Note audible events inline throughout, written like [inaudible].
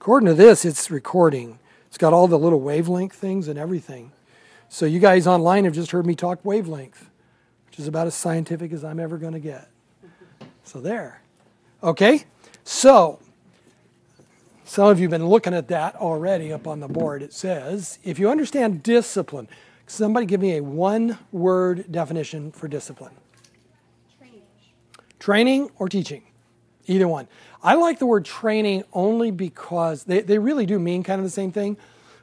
According to this, it's recording. It's got all the little wavelength things and everything. So you guys online have just heard me talk wavelength, which is about as scientific as I'm ever going to get. So there. Okay? So some of you have been looking at that already up on the board. It says, if you understand discipline, somebody give me a one word definition for discipline. Training. Training or teaching? Either one. I like the word training only because they, they really do mean kind of the same thing.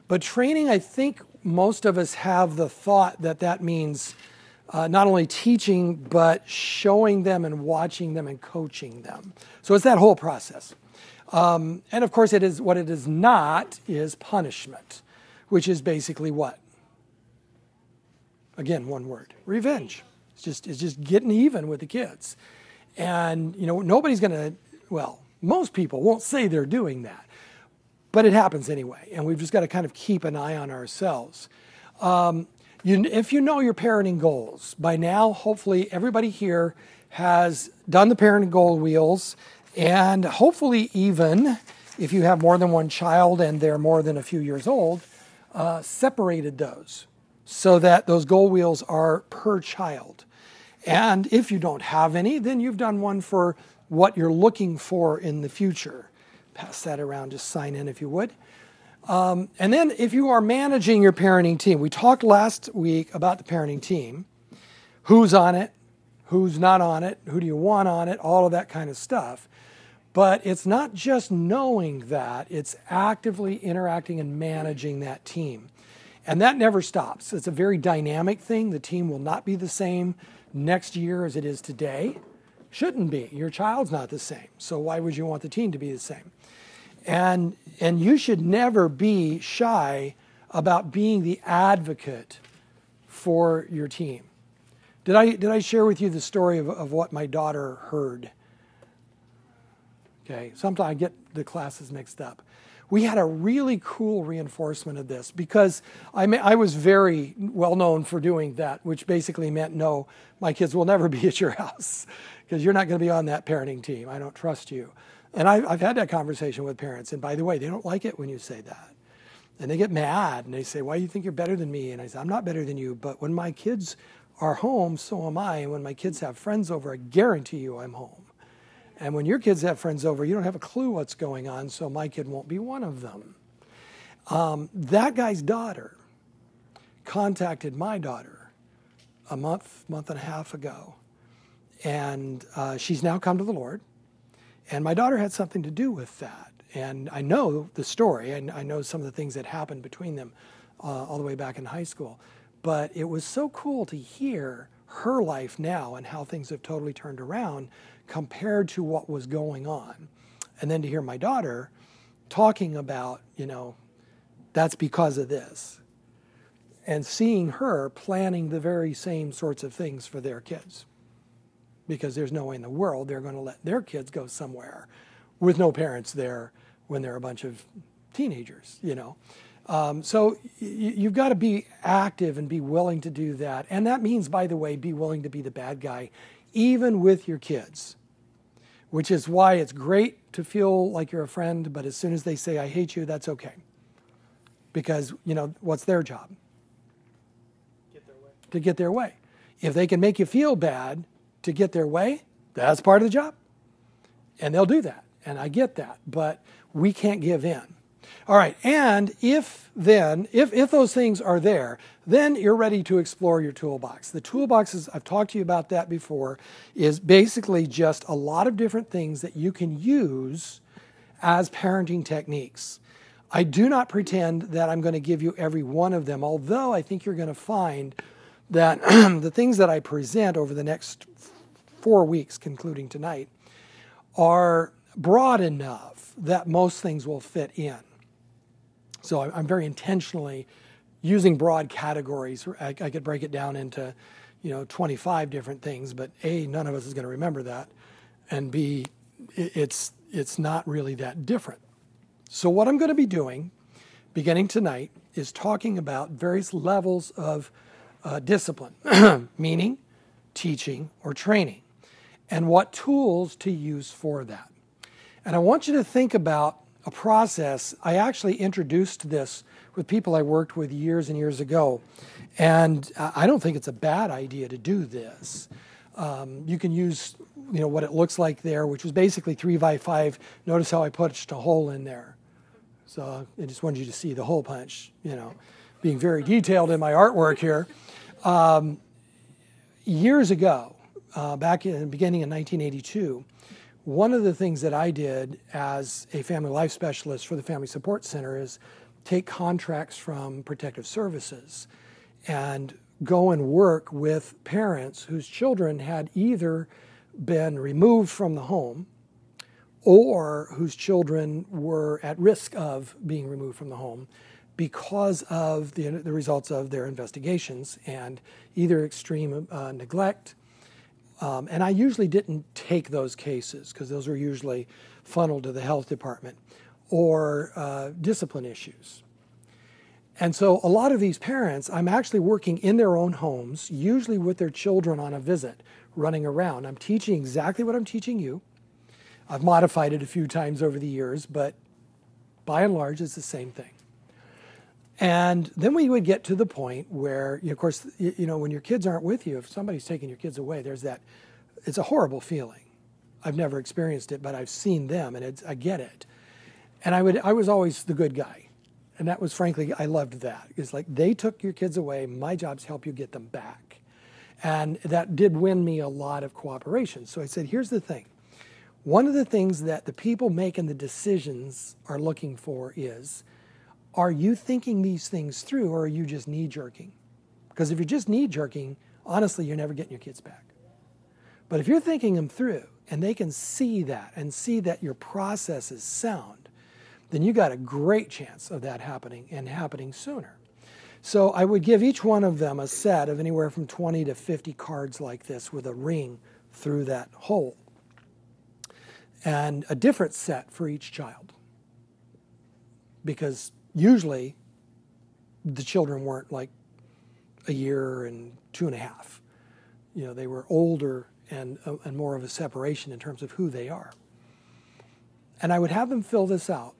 But training, I think most of us have the thought that that means uh, not only teaching, but showing them and watching them and coaching them. So it's that whole process. Um, and of course, it is what it is not is punishment, which is basically what? Again, one word: revenge. It's just it's just getting even with the kids, and you know nobody's going to. Well, most people won't say they're doing that, but it happens anyway, and we've just got to kind of keep an eye on ourselves. Um, you, if you know your parenting goals by now, hopefully everybody here has done the parenting goal wheels, and hopefully even if you have more than one child and they're more than a few years old, uh, separated those so that those goal wheels are per child. And if you don't have any, then you've done one for what you're looking for in the future. Pass that around, just sign in if you would. Um, and then if you are managing your parenting team, we talked last week about the parenting team who's on it, who's not on it, who do you want on it, all of that kind of stuff. But it's not just knowing that, it's actively interacting and managing that team. And that never stops. It's a very dynamic thing. The team will not be the same next year as it is today. Shouldn't be. Your child's not the same. So why would you want the team to be the same? And, and you should never be shy about being the advocate for your team. Did I, did I share with you the story of, of what my daughter heard? Okay, sometimes I get the classes mixed up. We had a really cool reinforcement of this because I, I was very well known for doing that, which basically meant no, my kids will never [laughs] be at your house because you're not going to be on that parenting team. I don't trust you. And I, I've had that conversation with parents. And by the way, they don't like it when you say that. And they get mad and they say, Why do you think you're better than me? And I say, I'm not better than you, but when my kids are home, so am I. And when my kids have friends over, I guarantee you I'm home. And when your kids have friends over, you don't have a clue what's going on, so my kid won't be one of them. Um, that guy's daughter contacted my daughter a month, month and a half ago. And uh, she's now come to the Lord. And my daughter had something to do with that. And I know the story, and I know some of the things that happened between them uh, all the way back in high school. But it was so cool to hear her life now and how things have totally turned around compared to what was going on. And then to hear my daughter talking about, you know, that's because of this. And seeing her planning the very same sorts of things for their kids because there's no way in the world they're going to let their kids go somewhere with no parents there when they're a bunch of teenagers, you know. Um, so you've got to be active and be willing to do that. And that means, by the way, be willing to be the bad guy, even with your kids, which is why it's great to feel like you're a friend, but as soon as they say, I hate you, that's okay. Because, you know, what's their job? Get their way. To get their way. If they can make you feel bad, to get their way, that's part of the job. And they'll do that. And I get that. But we can't give in. All right. And if then, if, if those things are there, then you're ready to explore your toolbox. The toolbox is, I've talked to you about that before, is basically just a lot of different things that you can use as parenting techniques. I do not pretend that I'm going to give you every one of them, although I think you're going to find that [clears throat] the things that I present over the next four weeks, concluding tonight, are broad enough that most things will fit in. So I'm very intentionally using broad categories. I, I could break it down into, you know, 25 different things, but A, none of us is going to remember that, and B, it's it's not really that different. So what I'm going to be doing, beginning tonight, is talking about various levels of uh, discipline, [clears throat] meaning teaching or training, and what tools to use for that. And I want you to think about a process. I actually introduced this with people I worked with years and years ago, and I don't think it's a bad idea to do this. Um, you can use, you know, what it looks like there, which was basically three by five. Notice how I punched a hole in there. So I just wanted you to see the hole punch, you know, being very detailed in my artwork here. Um, years ago, uh, back in the beginning of 1982, one of the things that I did as a family life specialist for the Family Support Center is take contracts from protective services and go and work with parents whose children had either been removed from the home or whose children were at risk of being removed from the home because of the, the results of their investigations and either extreme uh, neglect. Um, and I usually didn't take those cases because those were usually funneled to the health department or uh, discipline issues. And so a lot of these parents, I'm actually working in their own homes, usually with their children on a visit, running around. I'm teaching exactly what I'm teaching you. I've modified it a few times over the years, but by and large, it's the same thing. And then we would get to the point where, of course, you know, when your kids aren't with you, if somebody's taking your kids away, there's that, it's a horrible feeling. I've never experienced it, but I've seen them and it's, I get it. And I, would, I was always the good guy. And that was frankly, I loved that. It's like they took your kids away, my job's help you get them back. And that did win me a lot of cooperation. So I said, here's the thing. One of the things that the people making the decisions are looking for is are you thinking these things through or are you just knee jerking? Because if you're just knee jerking, honestly, you're never getting your kids back. But if you're thinking them through and they can see that and see that your process is sound, then you got a great chance of that happening and happening sooner. So I would give each one of them a set of anywhere from 20 to 50 cards like this with a ring through that hole. And a different set for each child. Because usually the children weren't like a year and two and a half. You know, they were older and, uh, and more of a separation in terms of who they are. And I would have them fill this out.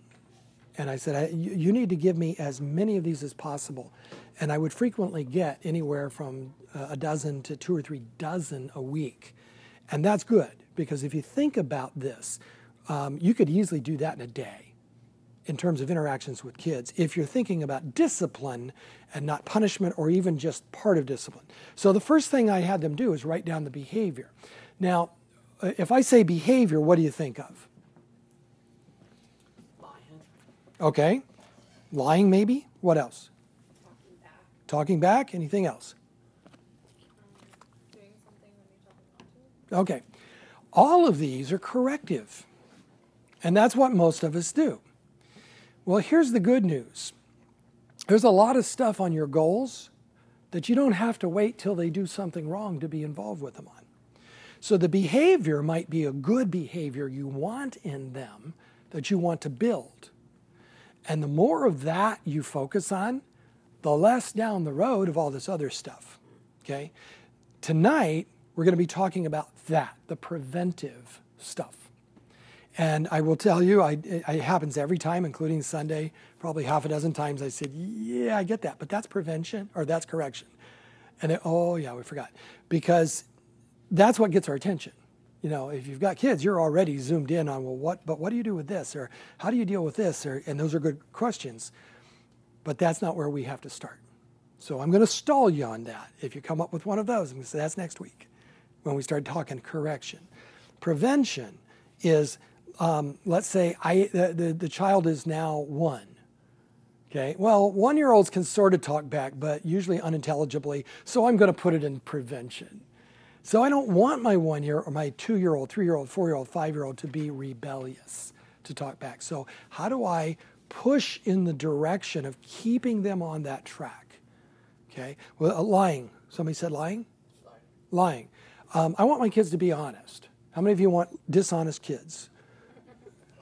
And I said, I, you, need to give me as many of these as possible. And I would frequently get anywhere from uh, a dozen to two or three dozen a week. And that's good because if you think about this, um, you could easily do that in a day in terms of interactions with kids if you're thinking about discipline and not punishment or even just part of discipline. So the first thing I had them do is write down the behavior. Now, uh, if I say behavior, what do you think of? Lying. Okay. Lying, maybe? What else? Talking back. Talking back? Anything else? Doing something when you tell them not to. Okay. All of these are corrective. And that's what most of us do. Well, here's the good news there's a lot of stuff on your goals that you don't have to wait till they do something wrong to be involved with them on. So the behavior might be a good behavior you want in them that you want to build. And the more of that you focus on, the less down the road of all this other stuff. Okay? Tonight, we're going to be talking about that, the preventive stuff. And I will tell you, I, it happens every time, including Sunday, probably half a dozen times. I said, Yeah, I get that, but that's prevention or that's correction. And they, oh, yeah, we forgot. Because that's what gets our attention. You know, if you've got kids, you're already zoomed in on, well, what, but what do you do with this? Or how do you deal with this? Or, and those are good questions. But that's not where we have to start. So I'm going to stall you on that. If you come up with one of those, I'm going to say that's next week when we start talking correction. Prevention is um, let's say I, the, the, the child is now one. Okay, well, one year olds can sort of talk back, but usually unintelligibly, so I'm going to put it in prevention. So I don't want my one year or my two year old, three year old, four year old, five year old to be rebellious to talk back. So, how do I push in the direction of keeping them on that track? Okay, well, uh, lying. Somebody said lying? Lying. Lying. Um, I want my kids to be honest. How many of you want dishonest kids?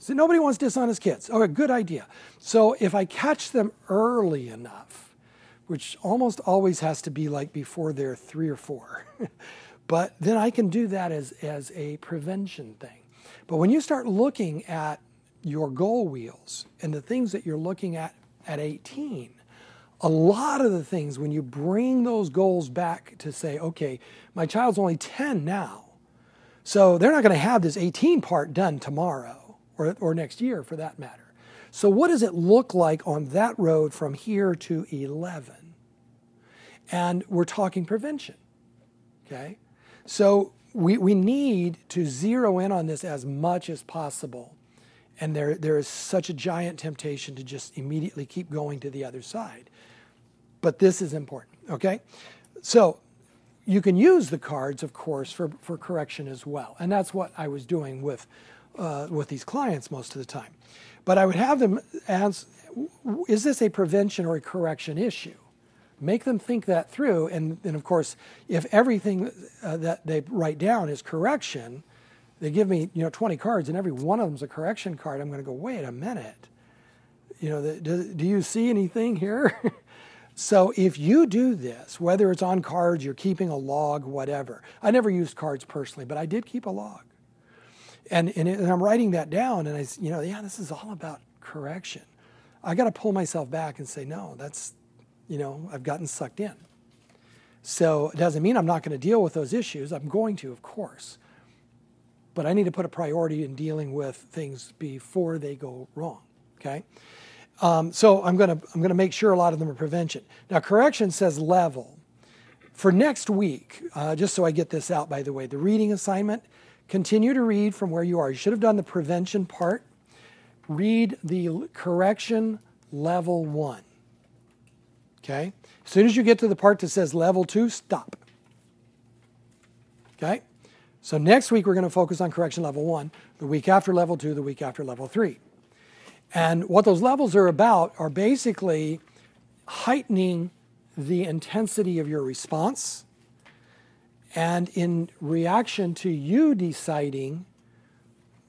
So nobody wants dishonest kids. Oh, a good idea. So if I catch them early enough, which almost always has to be like before they're three or four, [laughs] but then I can do that as, as a prevention thing. But when you start looking at your goal wheels and the things that you're looking at at 18, a lot of the things, when you bring those goals back to say, okay, my child's only 10 now, so they're not going to have this 18 part done tomorrow or, or next year for that matter. So, what does it look like on that road from here to 11? And we're talking prevention. Okay? So, we, we need to zero in on this as much as possible. And there, there is such a giant temptation to just immediately keep going to the other side. But this is important, okay? So you can use the cards, of course, for, for correction as well. And that's what I was doing with, uh, with these clients most of the time. But I would have them ask, is this a prevention or a correction issue? make them think that through. And then, of course, if everything uh, that they write down is correction, they give me you know 20 cards and every one of them is a correction card. I'm going to go, wait a minute. You know, the, do, do you see anything here? [laughs] so if you do this, whether it's on cards, you're keeping a log, whatever. I never used cards personally, but I did keep a log. And, and, it, and I'm writing that down, and I, you know, yeah, this is all about correction. I got to pull myself back and say, no, that's you know, I've gotten sucked in. So it doesn't mean I'm not going to deal with those issues. I'm going to, of course. But I need to put a priority in dealing with things before they go wrong. Okay? Um, so I'm going to I'm going to make sure a lot of them are prevention. Now correction says level. For next week, uh, just so I get this out, by the way, the reading assignment. Continue to read from where you are. You should have done the prevention part. Read the correction level one. Okay? As soon as you get to the part that says level two, stop. Okay? So next week we're going to focus on correction level one, the week after level two, the week after level three. And what those levels are about are basically heightening the intensity of your response and in reaction to you deciding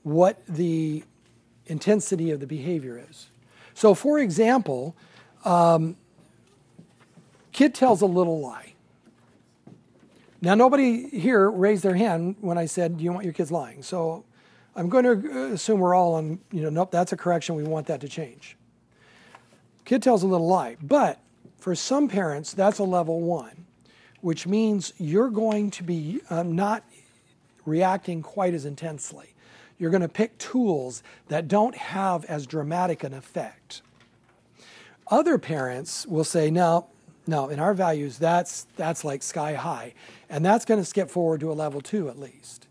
what the intensity of the behavior is. So, for example, um, Kid tells a little lie. Now, nobody here raised their hand when I said, Do you want your kids lying? So I'm going to assume we're all on, you know, nope, that's a correction. We want that to change. Kid tells a little lie. But for some parents, that's a level one, which means you're going to be um, not reacting quite as intensely. You're going to pick tools that don't have as dramatic an effect. Other parents will say, no, no, in our values, that's, that's like sky high. And that's going to skip forward to a level two at least.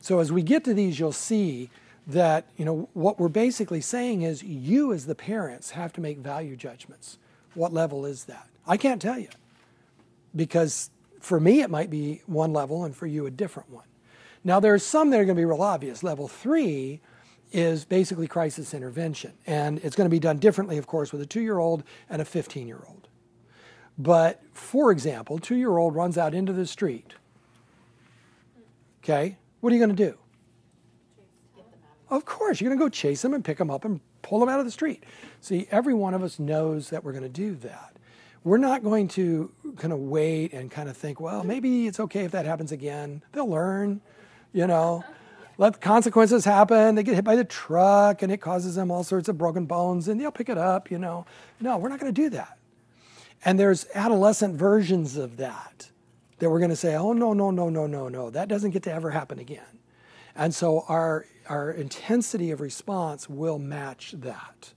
So as we get to these, you'll see that you know what we're basically saying is you as the parents have to make value judgments. What level is that? I can't tell you. Because for me it might be one level and for you a different one. Now there are some that are going to be real obvious. Level 3 is basically crisis intervention and it's going to be done differently of course with a 2-year-old and a 15-year-old. But for example, two year old runs out into the street. Okay, what are you going to do? Of course, you're going to go chase them and pick them up and pull them out of the street. See, every one of us knows that we're going to do that. We're not going to kind of wait and kind of think, well, maybe it's okay if that happens again. They'll learn, you know. Let consequences happen. They get hit by the truck and it causes them all sorts of broken bones and they'll pick it up, you know. No, we're not going to do that. And there's adolescent versions of that that we're going to say, oh, no, no, no, no, no, no. That doesn't get to ever happen again. And so our, our intensity of response will match that.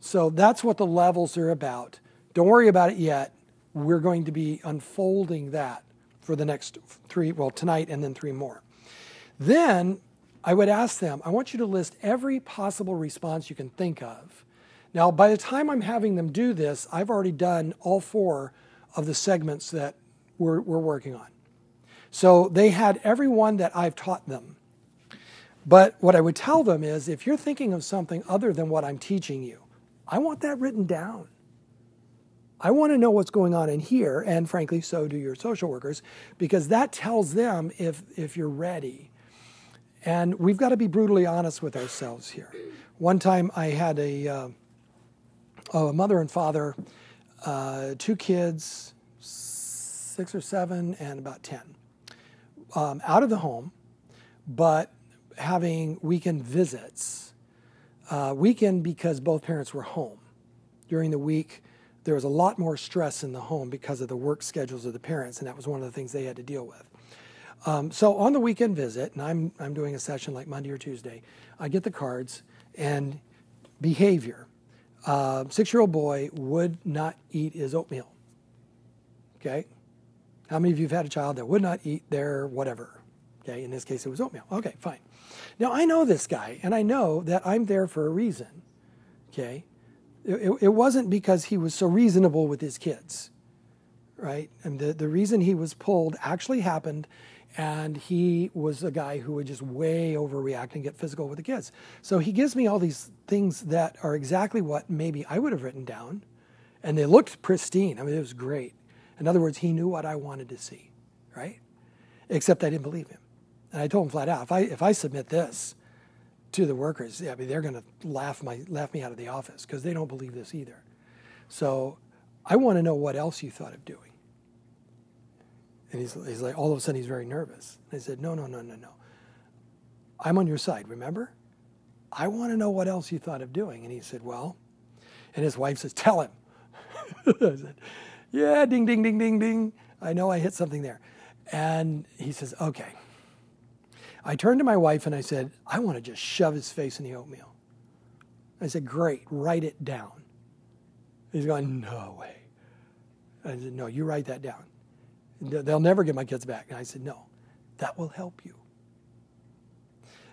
So that's what the levels are about. Don't worry about it yet. We're going to be unfolding that for the next three, well, tonight and then three more. Then I would ask them, I want you to list every possible response you can think of now, by the time I'm having them do this, I've already done all four of the segments that we're, we're working on. So they had every one that I've taught them. But what I would tell them is if you're thinking of something other than what I'm teaching you, I want that written down. I want to know what's going on in here, and frankly, so do your social workers, because that tells them if, if you're ready. And we've got to be brutally honest with ourselves here. One time I had a, uh, a mother and father, uh, two kids, six or seven, and about 10, um, out of the home, but having weekend visits Uh, weekend because both parents were home. During the week, there was a lot more stress in the home because of the work schedules of the parents, and that was one of the things they had to deal with. Um, so on the weekend visit, and I'm, I'm doing a session like Monday or Tuesday, I get the cards and behavior. Uh, Six year old boy would not eat his oatmeal. Okay? How many of you have had a child that would not eat their whatever? Okay, in this case it was oatmeal. Okay, fine. Now I know this guy, and I know that I'm there for a reason. Okay? It, it wasn't because he was so reasonable with his kids, right? And the, the reason he was pulled actually happened, and he was a guy who would just way overreact and get physical with the kids. So he gives me all these things that are exactly what maybe I would have written down, and they looked pristine. I mean, it was great. In other words, he knew what I wanted to see, right? Except I didn't believe him. And I told him flat out, if I, if I submit this to the workers, I mean, they're going to laugh, my, laugh me out of the office because they don't believe this either. So I want to know what else you thought of doing. And he's, he's like, all of a sudden, he's very nervous. And I said, no, no, no, no, no. I'm on your side, remember? I want to know what else you thought of doing. And he said, well, and his wife says, tell him. [laughs] I said, yeah, ding, ding, ding, ding, ding. I know I hit something there. And he says, okay. I turned to my wife and I said, I want to just shove his face in the oatmeal. I said, great, write it down. He's going, no way. I said, no, you write that down. They'll never get my kids back. And I said, no, that will help you.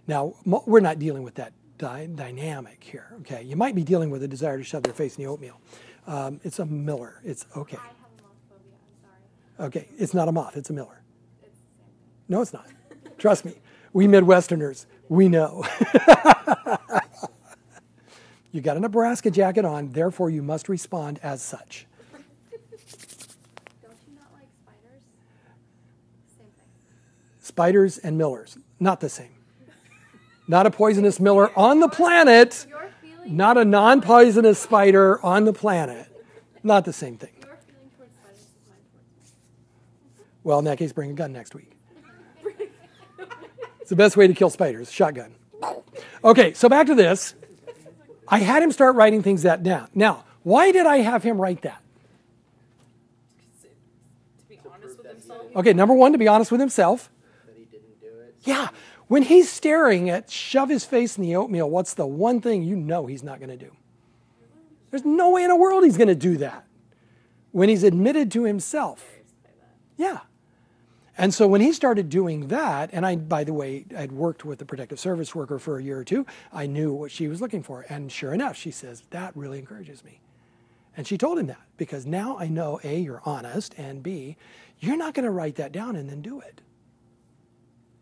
Now, we're not dealing with that dy- dynamic here, okay? You might be dealing with a desire to shove their face in the oatmeal. Um, it's a Miller. It's okay. I have a moth phobia. I'm sorry. Okay, it's not a moth, it's a Miller. It's the same thing. No, it's not. Trust me. We Midwesterners, we know. [laughs] you got a Nebraska jacket on, therefore you must respond as such. Don't you not like spiders? Same thing. Spiders and Millers, not the same. Not a poisonous Miller on the planet, not a non poisonous spider on the planet. Not the same thing. your feeling towards spiders is mine towards me. Well, in that case, bring a gun next week. It's the best way to kill spiders shotgun. Okay, so back to this. I had him start writing things that down. Now, why did I have him write that? To be honest with himself. Okay, number one, to be honest with himself. that he didn't do it. Yeah, when he's staring at shove his face in the oatmeal, what's the one thing you know he's not going to do? There's no way in the world he's going to do that when he's admitted to himself. Yeah. And so when he started doing that, and I, by the way, I'd worked with a protective service worker for a year or two, I knew what she was looking for. And sure enough, she says, that really encourages me. And she told him that because now I know A, you're honest, and B, you're not going to write that down and then do it.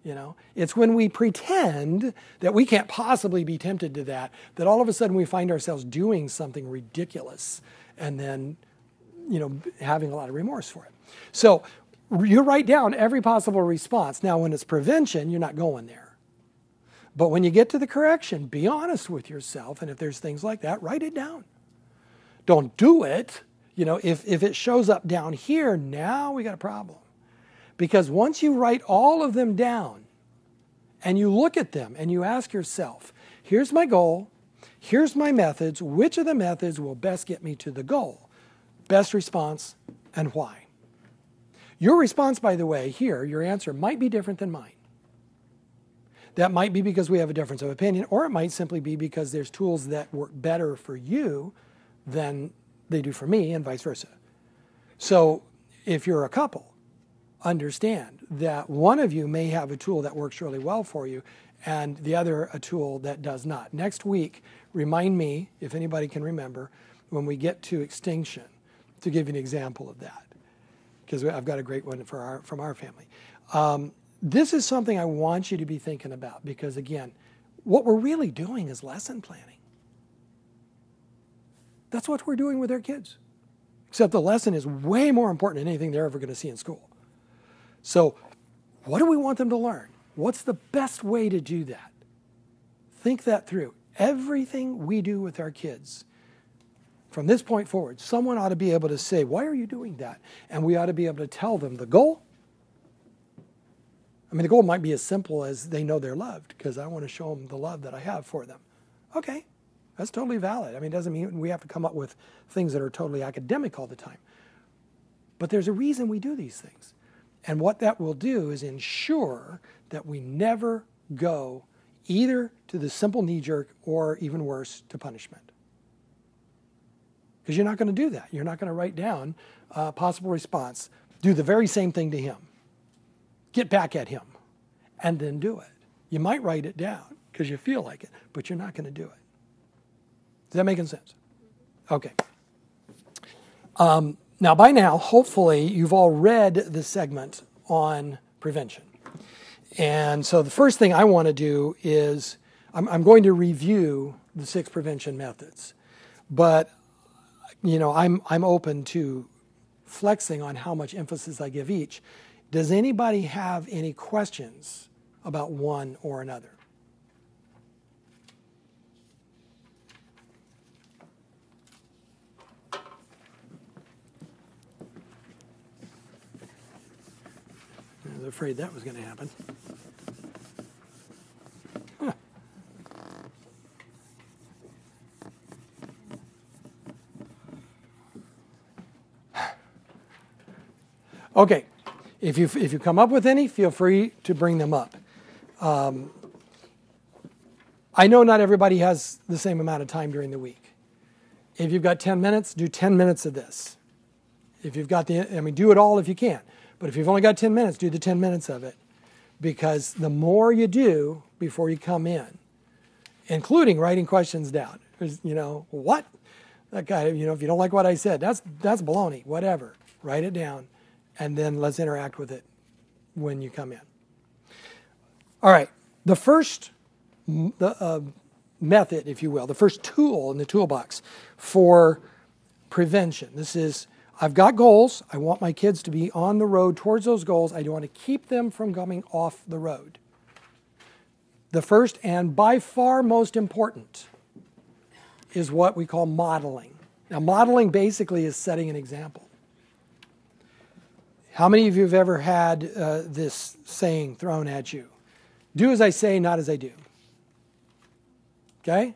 You know, it's when we pretend that we can't possibly be tempted to that that all of a sudden we find ourselves doing something ridiculous and then, you know, having a lot of remorse for it. So you write down every possible response. Now, when it's prevention, you're not going there. But when you get to the correction, be honest with yourself. And if there's things like that, write it down. Don't do it. You know, if, if it shows up down here, now we got a problem. Because once you write all of them down and you look at them and you ask yourself, here's my goal, here's my methods, which of the methods will best get me to the goal? Best response and why? Your response, by the way, here, your answer might be different than mine. That might be because we have a difference of opinion, or it might simply be because there's tools that work better for you than they do for me, and vice versa. So if you're a couple, understand that one of you may have a tool that works really well for you and the other a tool that does not. Next week, remind me, if anybody can remember, when we get to extinction, to give you an example of that, because I've got a great one for our, from our family. Um, this is something I want you to be thinking about because, again, what we're really doing is lesson planning. That's what we're doing with our kids. Except the lesson is way more important than anything they're ever going to see in school. So, what do we want them to learn? What's the best way to do that? Think that through. Everything we do with our kids, from this point forward, someone ought to be able to say, Why are you doing that? And we ought to be able to tell them the goal. I mean, the goal might be as simple as they know they're loved because I want to show them the love that I have for them. Okay, That's totally valid. I mean, it doesn't mean we have to come up with things that are totally academic all the time. But there's a reason we do these things. And what that will do is ensure that we never go either to the simple knee jerk or even worse, to punishment. Because you're not going to do that. You're not going to write down a possible response. Do the very same thing to him. Get back at him and then do it. You might write it down because you feel like it, but you're not going to do it. Is that making sense? Okay. Um, now, by now, hopefully, you've all read the segment on prevention. And so, the first thing I want to do is I'm, I'm going to review the six prevention methods. But, you know, I'm, I'm open to flexing on how much emphasis I give each. Does anybody have any questions about one or another? I was afraid that was going to happen. Okay, if you, if you come up with any, feel free to bring them up. Um, I know not everybody has the same amount of time during the week. If you've got 10 minutes, do 10 minutes of this. If you've got the, I mean, do it all if you can. But if you've only got 10 minutes, do the 10 minutes of it. Because the more you do before you come in, including writing questions down, you know, what? That guy, you know, if you don't like what I said, that's, that's baloney, whatever. Write it down and then let's interact with it when you come in. All right, the first the, uh, method, if you will, the first tool in the toolbox for prevention. This is I've got goals. I want my kids to be on the road towards those goals. I want to keep them from coming off the road. The first and by far most important is what we call modeling. Now, modeling basically is setting an example. How many of you have ever had uh, this saying thrown at you? Do as I say, not as I do. Okay?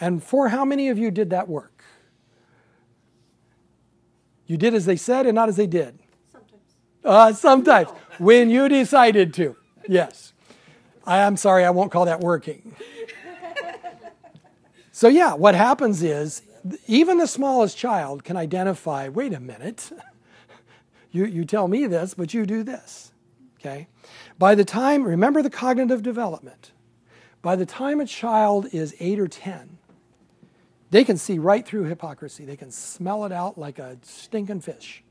And for how many of you did that work? You did as they said and not as they did? Sometimes. Uh, sometimes. When you decided to. Yes. I'm sorry, I won't call that working. [laughs] So, yeah, what happens is even the smallest child can identify wait a minute, you, you tell me this, but you do this. Okay? By the time, remember the cognitive development, by the time a child is eight or 10, they can see right through hypocrisy. They can smell it out like a stinking fish.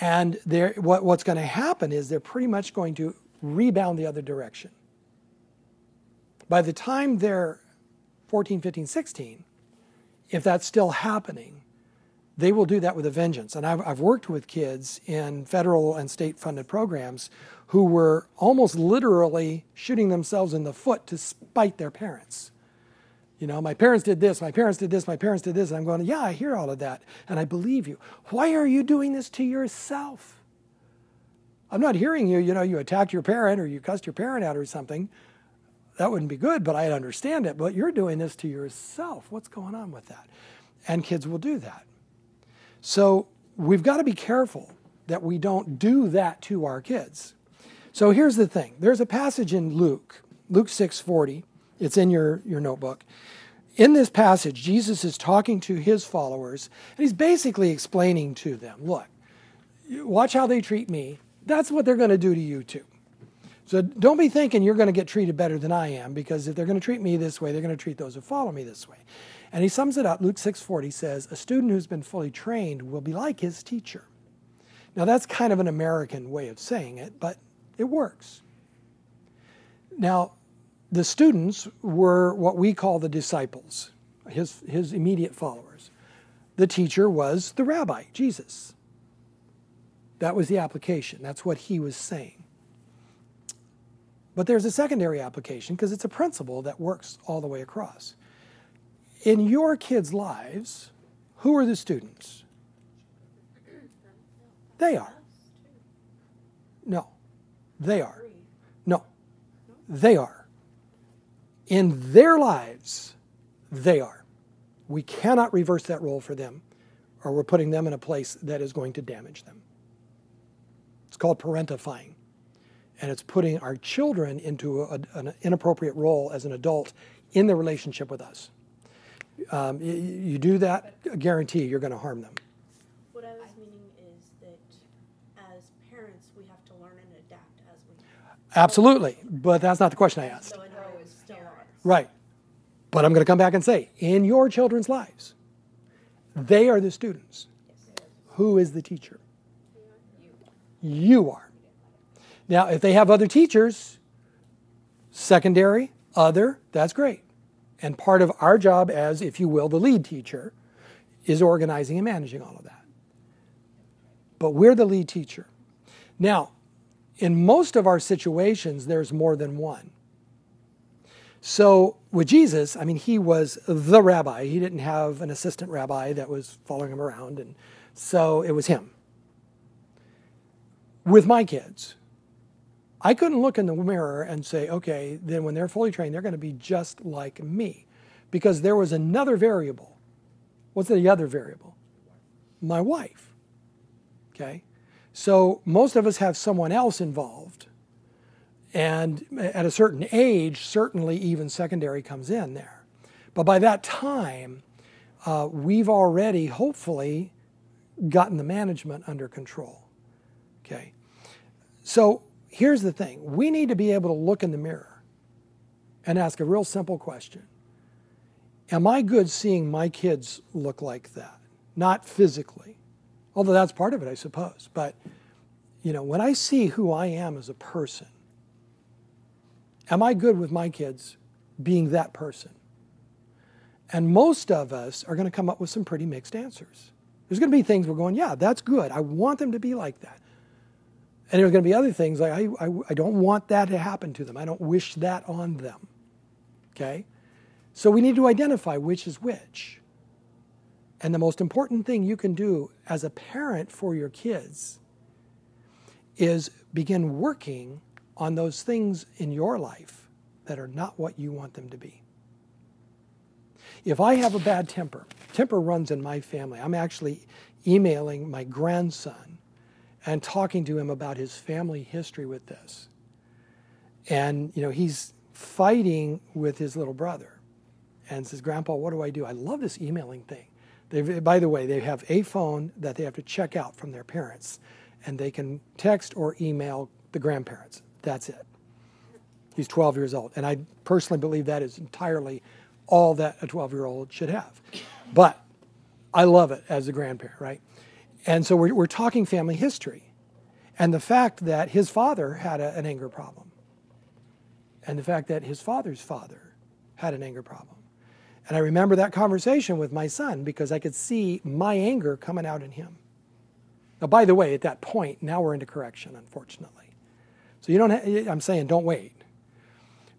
And what, what's going to happen is they're pretty much going to rebound the other direction. By the time they're 14, 15, 16, if that's still happening, they will do that with a vengeance. And I've, I've worked with kids in federal and state funded programs who were almost literally shooting themselves in the foot to spite their parents. You know, my parents did this, my parents did this, my parents did this. And I'm going, yeah, I hear all of that, and I believe you. Why are you doing this to yourself? I'm not hearing you, you know, you attacked your parent or you cussed your parent out or something. That wouldn't be good, but I understand it. But you're doing this to yourself. What's going on with that? And kids will do that. So we've got to be careful that we don't do that to our kids. So here's the thing. There's a passage in Luke, Luke 6:40. It's in your, your notebook. In this passage, Jesus is talking to his followers, and he's basically explaining to them, look, watch how they treat me. That's what they're going to do to you too. So don't be thinking you're going to get treated better than I am, because if they're going to treat me this way, they're going to treat those who follow me this way. And he sums it up. Luke 6:40 says, "A student who's been fully trained will be like his teacher." Now that's kind of an American way of saying it, but it works. Now, the students were what we call the disciples, his, his immediate followers. The teacher was the rabbi, Jesus. That was the application. That's what he was saying. But there's a secondary application because it's a principle that works all the way across. In your kids' lives, who are the students? They are. No, they are. No, they are. In their lives, they are. We cannot reverse that role for them, or we're putting them in a place that is going to damage them. It's called parentifying. And it's putting our children into a, an inappropriate role as an adult in the relationship with us. Um, y- you do that, I guarantee you're going to harm them. What I was meaning is that as parents, we have to learn and adapt as we. Absolutely, but that's not the question I asked. So I know it's still. Right. But I'm going to come back and say, in your children's lives, they are the students. Who is the teacher? You are. Now, if they have other teachers, secondary, other, that's great. And part of our job as, if you will, the lead teacher is organizing and managing all of that. But we're the lead teacher. Now, in most of our situations, there's more than one. So with Jesus, I mean, he was the rabbi. He didn't have an assistant rabbi that was following him around. And so it was him. With my kids, I couldn't look in the mirror and say, okay, then when they're fully trained, they're going to be just like me. Because there was another variable. What's the other variable? My wife. Okay? So most of us have someone else involved. And at a certain age, certainly even secondary comes in there. But by that time, uh, we've already hopefully gotten the management under control. Okay? So here's the thing we need to be able to look in the mirror and ask a real simple question Am I good seeing my kids look like that? Not physically, although that's part of it, I suppose. But, you know, when I see who I am as a person, am I good with my kids being that person? And most of us are going to come up with some pretty mixed answers. There's going to be things we're going, yeah, that's good. I want them to be like that. And there's going to be other things like, I, I, I don't want that to happen to them. I don't wish that on them. Okay? So we need to identify which is which. And the most important thing you can do as a parent for your kids is begin working on those things in your life that are not what you want them to be. If I have a bad temper, temper runs in my family. I'm actually emailing my grandson and talking to him about his family history with this. And, you know, he's fighting with his little brother and says, Grandpa, what do I do? I love this emailing thing. They've, by the way, they have a phone that they have to check out from their parents, and they can text or email the grandparents. That's it. He's 12 years old. And I personally believe that is entirely all that a 12 year old should have. But I love it as a grandparent, right? And so we're, we're talking family history and the fact that his father had a, an anger problem, and the fact that his father's father had an anger problem. And I remember that conversation with my son because I could see my anger coming out in him. Now, by the way, at that point, now we're into correction, unfortunately. So you don't. Ha- I'm saying don't wait.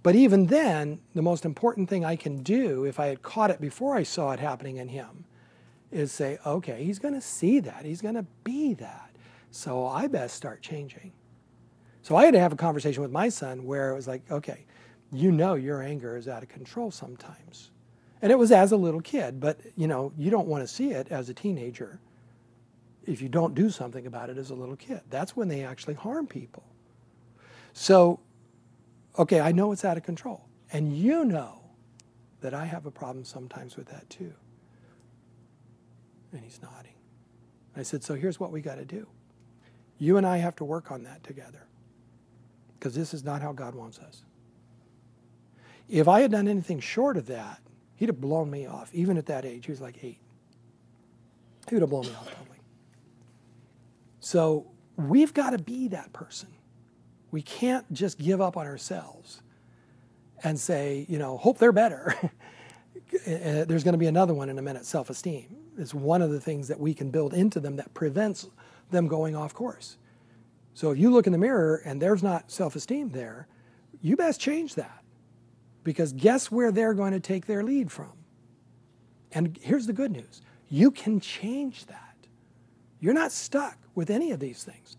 But even then, the most important thing I can do, if I had caught it before I saw it happening in him, is say, okay, he's going to see that. He's going to be that. So I best start changing. So I had to have a conversation with my son where it was like, okay, you know your anger is out of control sometimes. And it was as a little kid, but you know, you don't want to see it as a teenager if you don't do something about it as a little kid. That's when they actually harm people. So, okay, I know it's out of control. And you know that I have a problem sometimes with that too. And he's nodding. I said, So here's what we got to do. You and I have to work on that together because this is not how God wants us. If I had done anything short of that, he'd have blown me off. Even at that age, he was like eight. He would have blown me off totally. So we've got to be that person. We can't just give up on ourselves and say, you know, hope they're better. [laughs] Eh, eh, there's going to be another one in a minute self esteem. It's one of the things that we can build into them that prevents them going off course. So if you look in the mirror and there's not self esteem there, you best change that. Because guess where they're going to take their lead from? And here's the good news you can change that. You're not stuck with any of these things.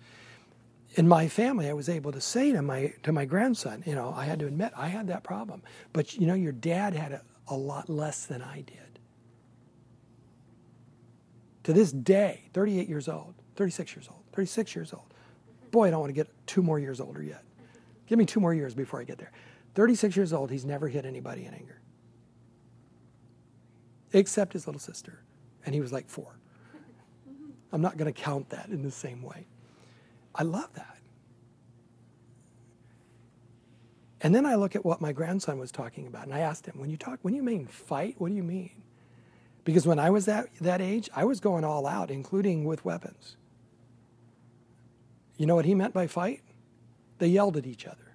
In my family, I was able to say to my to my grandson, you know, I had to admit I had that problem, but you know, your dad had a, a lot less than I did. To this day, 38 years old, 36 years old, 36 years old. Boy, I don't want to get two more years older yet. Give me two more years before I get there. 36 years old, he's never hit anybody in anger, except his little sister. And he was like four. I'm not going to count that in the same way. I love that. And then I look at what my grandson was talking about, and I asked him, when you talk, when you mean fight, what do you mean? Because when I was that, that age, I was going all out, including with weapons. You know what he meant by fight? They yelled at each other.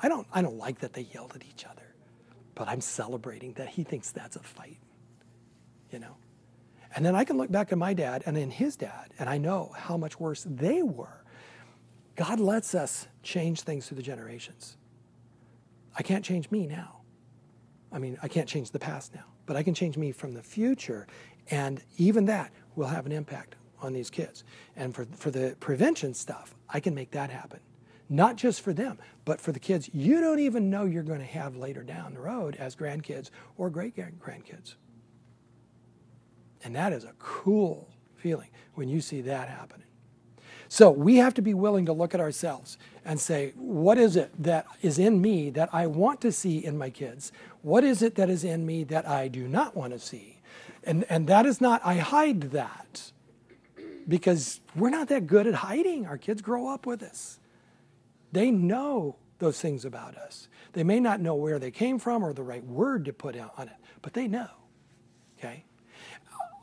I don't, I don't like that they yelled at each other, but I'm celebrating that he thinks that's a fight, you know? And then I can look back at my dad and then his dad, and I know how much worse they were. God lets us change things through the generations. I can't change me now. I mean, I can't change the past now, but I can change me from the future. And even that will have an impact on these kids. And for, for the prevention stuff, I can make that happen. Not just for them, but for the kids you don't even know you're going to have later down the road as grandkids or great grandkids. And that is a cool feeling when you see that happening. So we have to be willing to look at ourselves and say, what is it that is in me that I want to see in my kids? What is it that is in me that I do not want to see? And, and that is not, I hide that because we're not that good at hiding. Our kids grow up with us. They know those things about us. They may not know where they came from or the right word to put on it, but they know. Okay?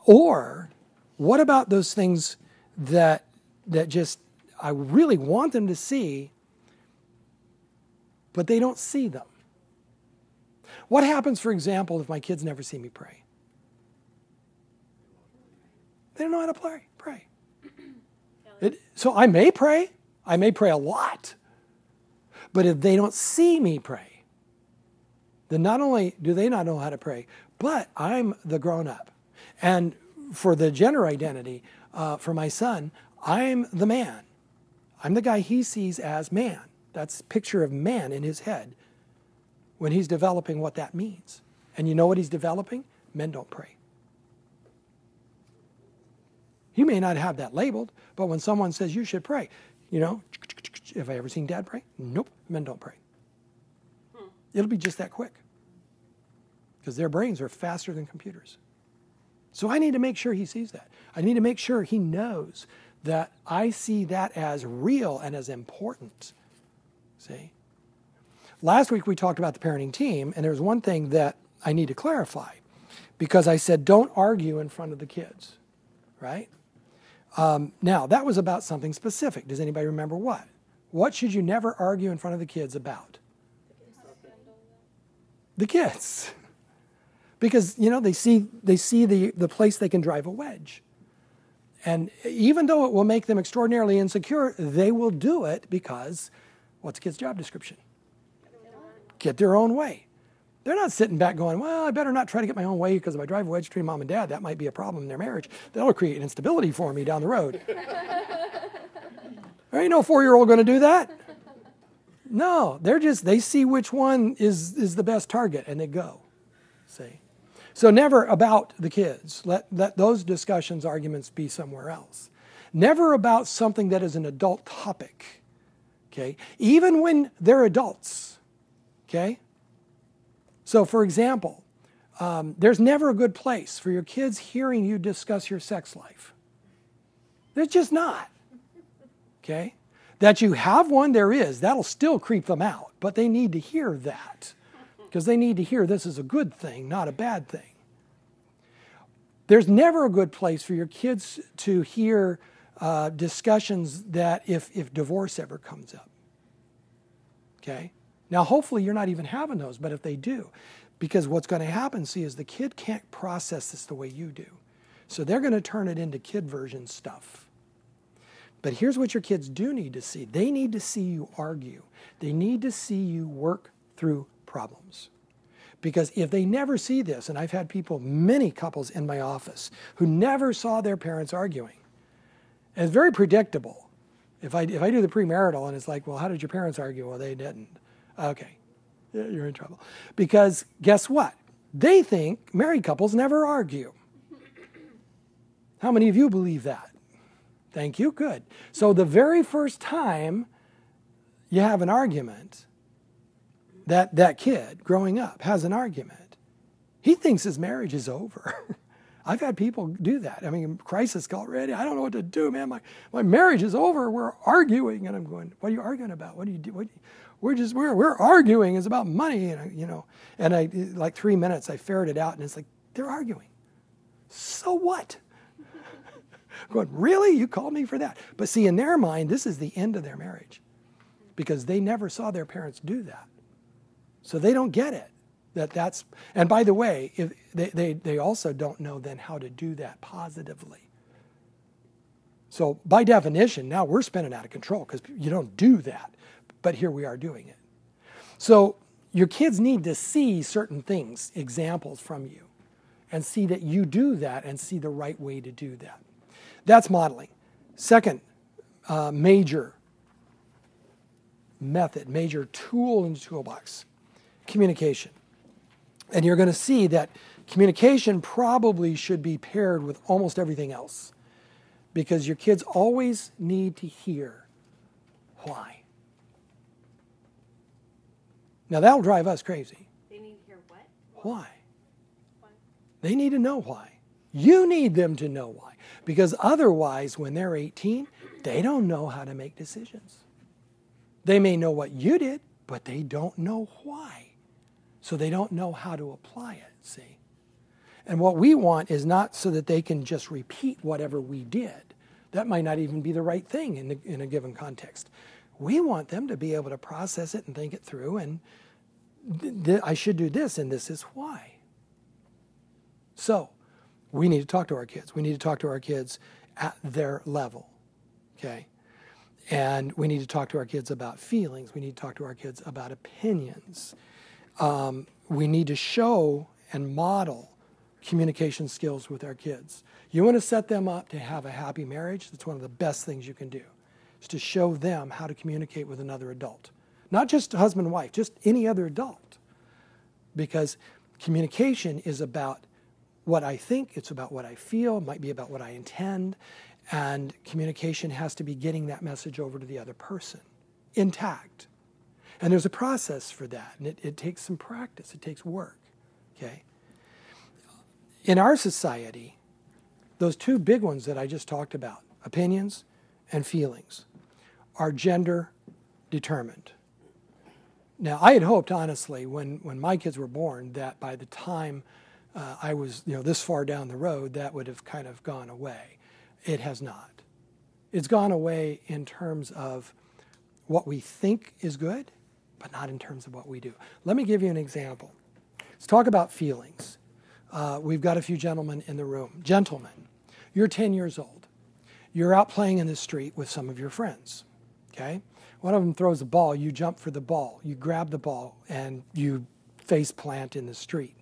Or what about those things that that just I really want them to see, but they don't see them? What happens, for example, if my kids never see me pray? They don't know how to pray. Pray. It, so I may pray. I may pray a lot. But if they don't see me pray, then not only do they not know how to pray, but I'm the grown up. And for the gender identity, uh, for my son, I'm the man. I'm the guy he sees as man. That's picture of man in his head when he's developing what that means. And you know what he's developing? Men don't pray. He may not have that labeled, but when someone says you should pray, you know, have I ever seen dad pray? Nope, men don't pray. Hmm. It'll be just that quick because their brains are faster than computers. So I need to make sure he sees that. I need to make sure he knows that I see that as real and as important. See? Last week we talked about the parenting team, and there's one thing that I need to clarify because I said don't argue in front of the kids, right? Um, now, that was about something specific. Does anybody remember what? What should you never argue in front of the kids about? The kids [laughs] because you know they see they see the, the place they can drive a wedge and even though it will make them extraordinarily insecure they will do it because what's a kid's job description get their own way they're not sitting back going well i better not try to get my own way because if i drive a wedge between mom and dad that might be a problem in their marriage that'll create an instability for me down the road [laughs] there ain't no four-year-old going to do that no they're just they see which one is is the best target and they go see so never about the kids. Let, let those discussions, arguments be somewhere else. Never about something that is an adult topic. Okay? Even when they're adults. Okay? So, for example, um, there's never a good place for your kids hearing you discuss your sex life. There's just not. Okay? That you have one, there is. That'll still creep them out, but they need to hear that because they need to hear this is a good thing, not a bad thing. There's never a good place for your kids to hear uh, discussions that if, if divorce ever comes up. Okay? Now, hopefully, you're not even having those, but if they do, because what's going to happen, see, is the kid can't process this the way you do. So they're going to turn it into kid version stuff. But here's what your kids do need to see they need to see you argue, they need to see you work through problems. Because if they never see this, and I've had people, many couples in my office, who never saw their parents arguing, and it's very predictable. If I, if I do the premarital and it's like, well, how did your parents argue? Well, they didn't. Okay, you're in trouble. Because guess what? They think married couples never argue. How many of you believe that? Thank you. Good. So the very first time you have an argument, that that kid growing up has an argument. He thinks his marriage is over. [laughs] I've had people do that. I mean, crisis call ready. I don't know what to do, man. My, my marriage is over. We're arguing. And I'm going, what are you arguing about? What do you do? What, we're just, we're, we're arguing. It's about money. And I, you know, and I, like three minutes, I ferreted out and it's like, they're arguing. So what? [laughs] going, really? You called me for that? But see, in their mind, this is the end of their marriage because they never saw their parents do that. So they don't get it. That that's, and by the way, if they, they, they also don't know then how to do that positively. So by definition, now we're spinning out of control because you don't do that. But here we are doing it. So your kids need to see certain things, examples from you, and see that you do that and see the right way to do that. That's modeling. Second uh, major method, major tool in the toolbox communication. And you're going to see that communication probably should be paired with almost everything else because your kids always need to hear why. Now, that'll drive us crazy. They need to hear what? Why? Why? They need to know why. You need them to know why. Because otherwise, when they're 18, they don't know how to make decisions. They may know what you did, but they don't know why. So they don't know how to apply it, see? And what we want is not so that they can just repeat whatever we did. That might not even be the right thing in, the, in a given context. We want them to be able to process it and think it through, and th- th- I should do this, and this is why. So, we need to talk to our kids. We need to talk to our kids at their level, okay? And we need to talk to our kids about feelings. We need to talk to our kids about opinions. Um, we need to show and model communication skills with our kids. You want to set them up to have a happy marriage? That's one of the best things you can do, is to show them how to communicate with another adult. Not just husband and wife, just any other adult. Because communication is about what I think, it's about what I feel, it might be about what I intend, and communication has to be getting that message over to the other person intact. And there's a process for that, and it, it takes some practice, it takes work. Okay? In our society, those two big ones that I just talked about, opinions and feelings, are gender determined. Now, I had hoped, honestly, when, when my kids were born, that by the time uh, I was you know, this far down the road, that would have kind of gone away. It has not. It's gone away in terms of what we think is good, but not in terms of what we do. Let me give you an example. Let's talk about feelings. Uh, we've got a few gentlemen in the room. Gentlemen, you're 10 years old. You're out playing in the street with some of your friends. Okay? One of them throws a ball, you jump for the ball, you grab the ball, and you face plant in the street.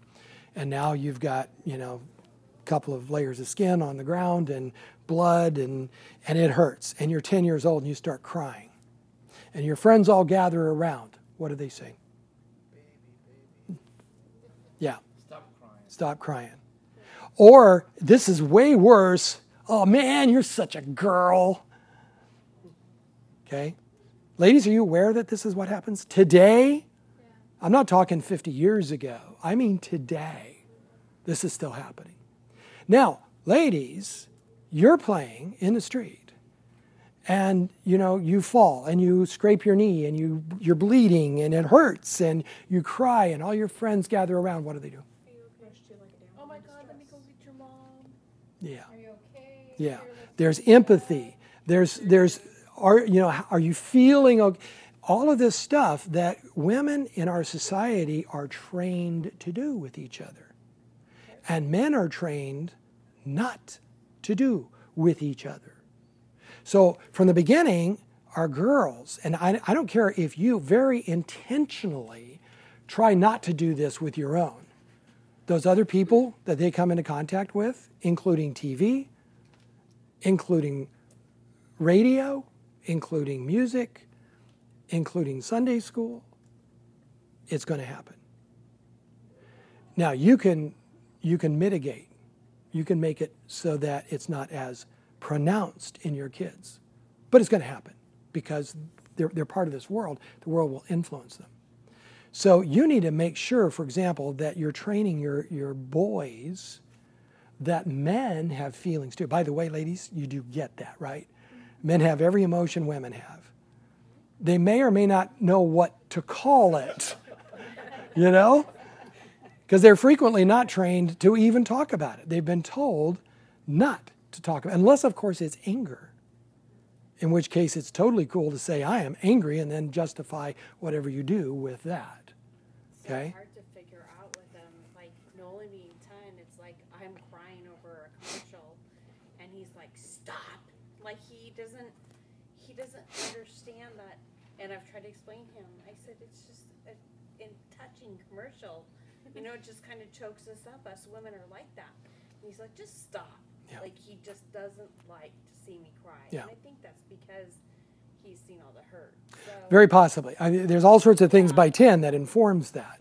And now you've got, you know, a couple of layers of skin on the ground and blood, and, and it hurts. And you're 10 years old and you start crying. And your friends all gather around. What do they say? Yeah. Stop crying. Stop crying. Or this is way worse. Oh man, you're such a girl. Okay? Ladies, are you aware that this is what happens today? I'm not talking 50 years ago. I mean today. This is still happening. Now, ladies, you're playing in the street and you know you fall and you scrape your knee and you you're bleeding and it hurts and you cry and all your friends gather around what do they do Rushed you like a damn Oh my god, let me go get your mom. yeah Are you okay? Yeah, there's empathy. There's there's are you know are you feeling okay? All of this stuff that women in our society are trained to do with each other, and men are trained not to do with each other. So from the beginning, our girls, and I, I don't care if you very intentionally try not to do this with your own. Those other people that they come into contact with, including TV, including radio, including music, including Sunday school, it's going to happen. Now you can you can mitigate you can make it so that it's not as pronounced in your kids. But it's going to happen because they're, they're part of this world. The world will influence them. So you need to make sure, for example, that you're training your, your boys that men have feelings too. By the way, ladies, you do get that, right? Men have every emotion women have. They may or may not know what to call it, [laughs] you know? Because they're frequently not trained to even talk about it. They've been told not to talk about it, unless, of course, it's anger. In which case, it's totally cool to say, I am angry, and then justify whatever you do with that. So Okay. hard to figure out with them. Like Nolan being ten, it's like I'm crying over a commercial, and he's like, "Stop!" Like he doesn't, he doesn't understand that. And I've tried to explain to him. I said it's just a in touching commercial. You know, it just [laughs] kind of chokes us up. Us women are like that. And he's like, "Just stop!" Yeah. Like he just doesn't like to see me cry. Yeah. And I think that's because he's seen all the hurt. So, Very possibly. I mean, there's all sorts of things by 10 that informs that.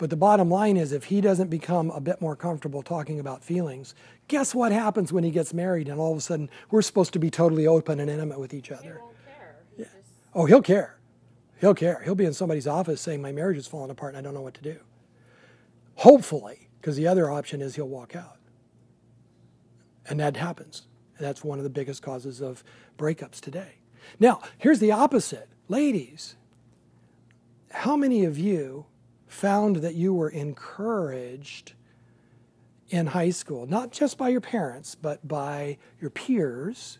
But the bottom line is if he doesn't become a bit more comfortable talking about feelings, guess what happens when he gets married and all of a sudden we're supposed to be totally open and intimate with each he other? won't care. He just Oh, he'll care. He'll care. He'll be in somebody's office saying, My marriage is falling apart and I don't know what to do. Hopefully, because the other option is he'll walk out. And that happens. And that's one of the biggest causes of breakups today. Now, here's the opposite. Ladies, how many of you found that you were encouraged in high school, not just by your parents, but by your peers,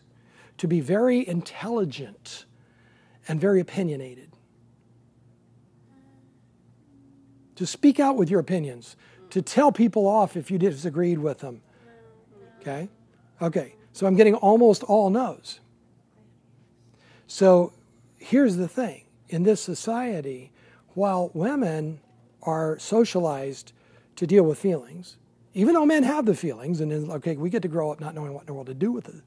to be very intelligent and very opinionated? To speak out with your opinions, to tell people off if you disagreed with them. Okay? Okay, so I'm getting almost all no's. So here's the thing in this society, while women are socialized to deal with feelings, even though men have the feelings, and then, okay, we get to grow up not knowing what in the world to do with it,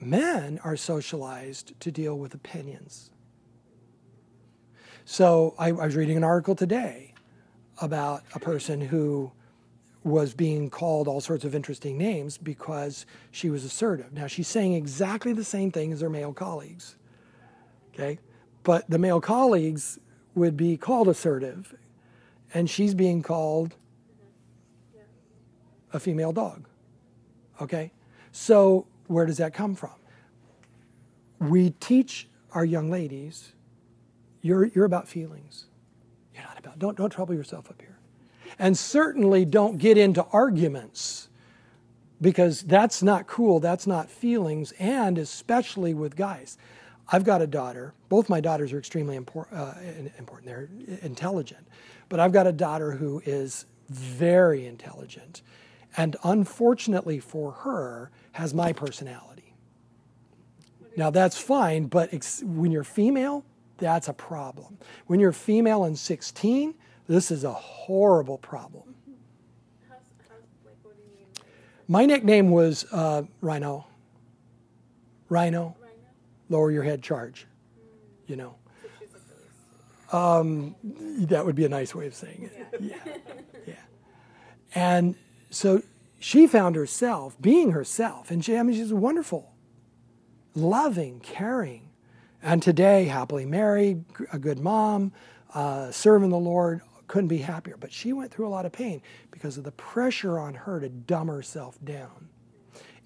men are socialized to deal with opinions. So I, I was reading an article today about a person who was being called all sorts of interesting names because she was assertive. Now she's saying exactly the same thing as her male colleagues. Okay? But the male colleagues would be called assertive, and she's being called a female dog. Okay? So where does that come from? We teach our young ladies, you're, you're about feelings. You're not about, don't, don't trouble yourself up here. And certainly don't get into arguments because that's not cool, that's not feelings, and especially with guys. I've got a daughter. Both my daughters are extremely impor- uh, important. They're intelligent. But I've got a daughter who is very intelligent and unfortunately for her has my personality. Now that's fine, but ex- when you're female, that's a problem. When you're female and 16, this is a horrible problem. My nickname was uh, Rhino. Rhino? Lower your head charge. You know, So she's like really that would be a nice way of saying it. Yeah. Yeah. And so she found herself being herself. And she, I mean, she's wonderful, loving, caring. And today, happily married, a good mom, uh, serving the Lord, couldn't be happier. But she went through a lot of pain because of the pressure on her to dumb herself down,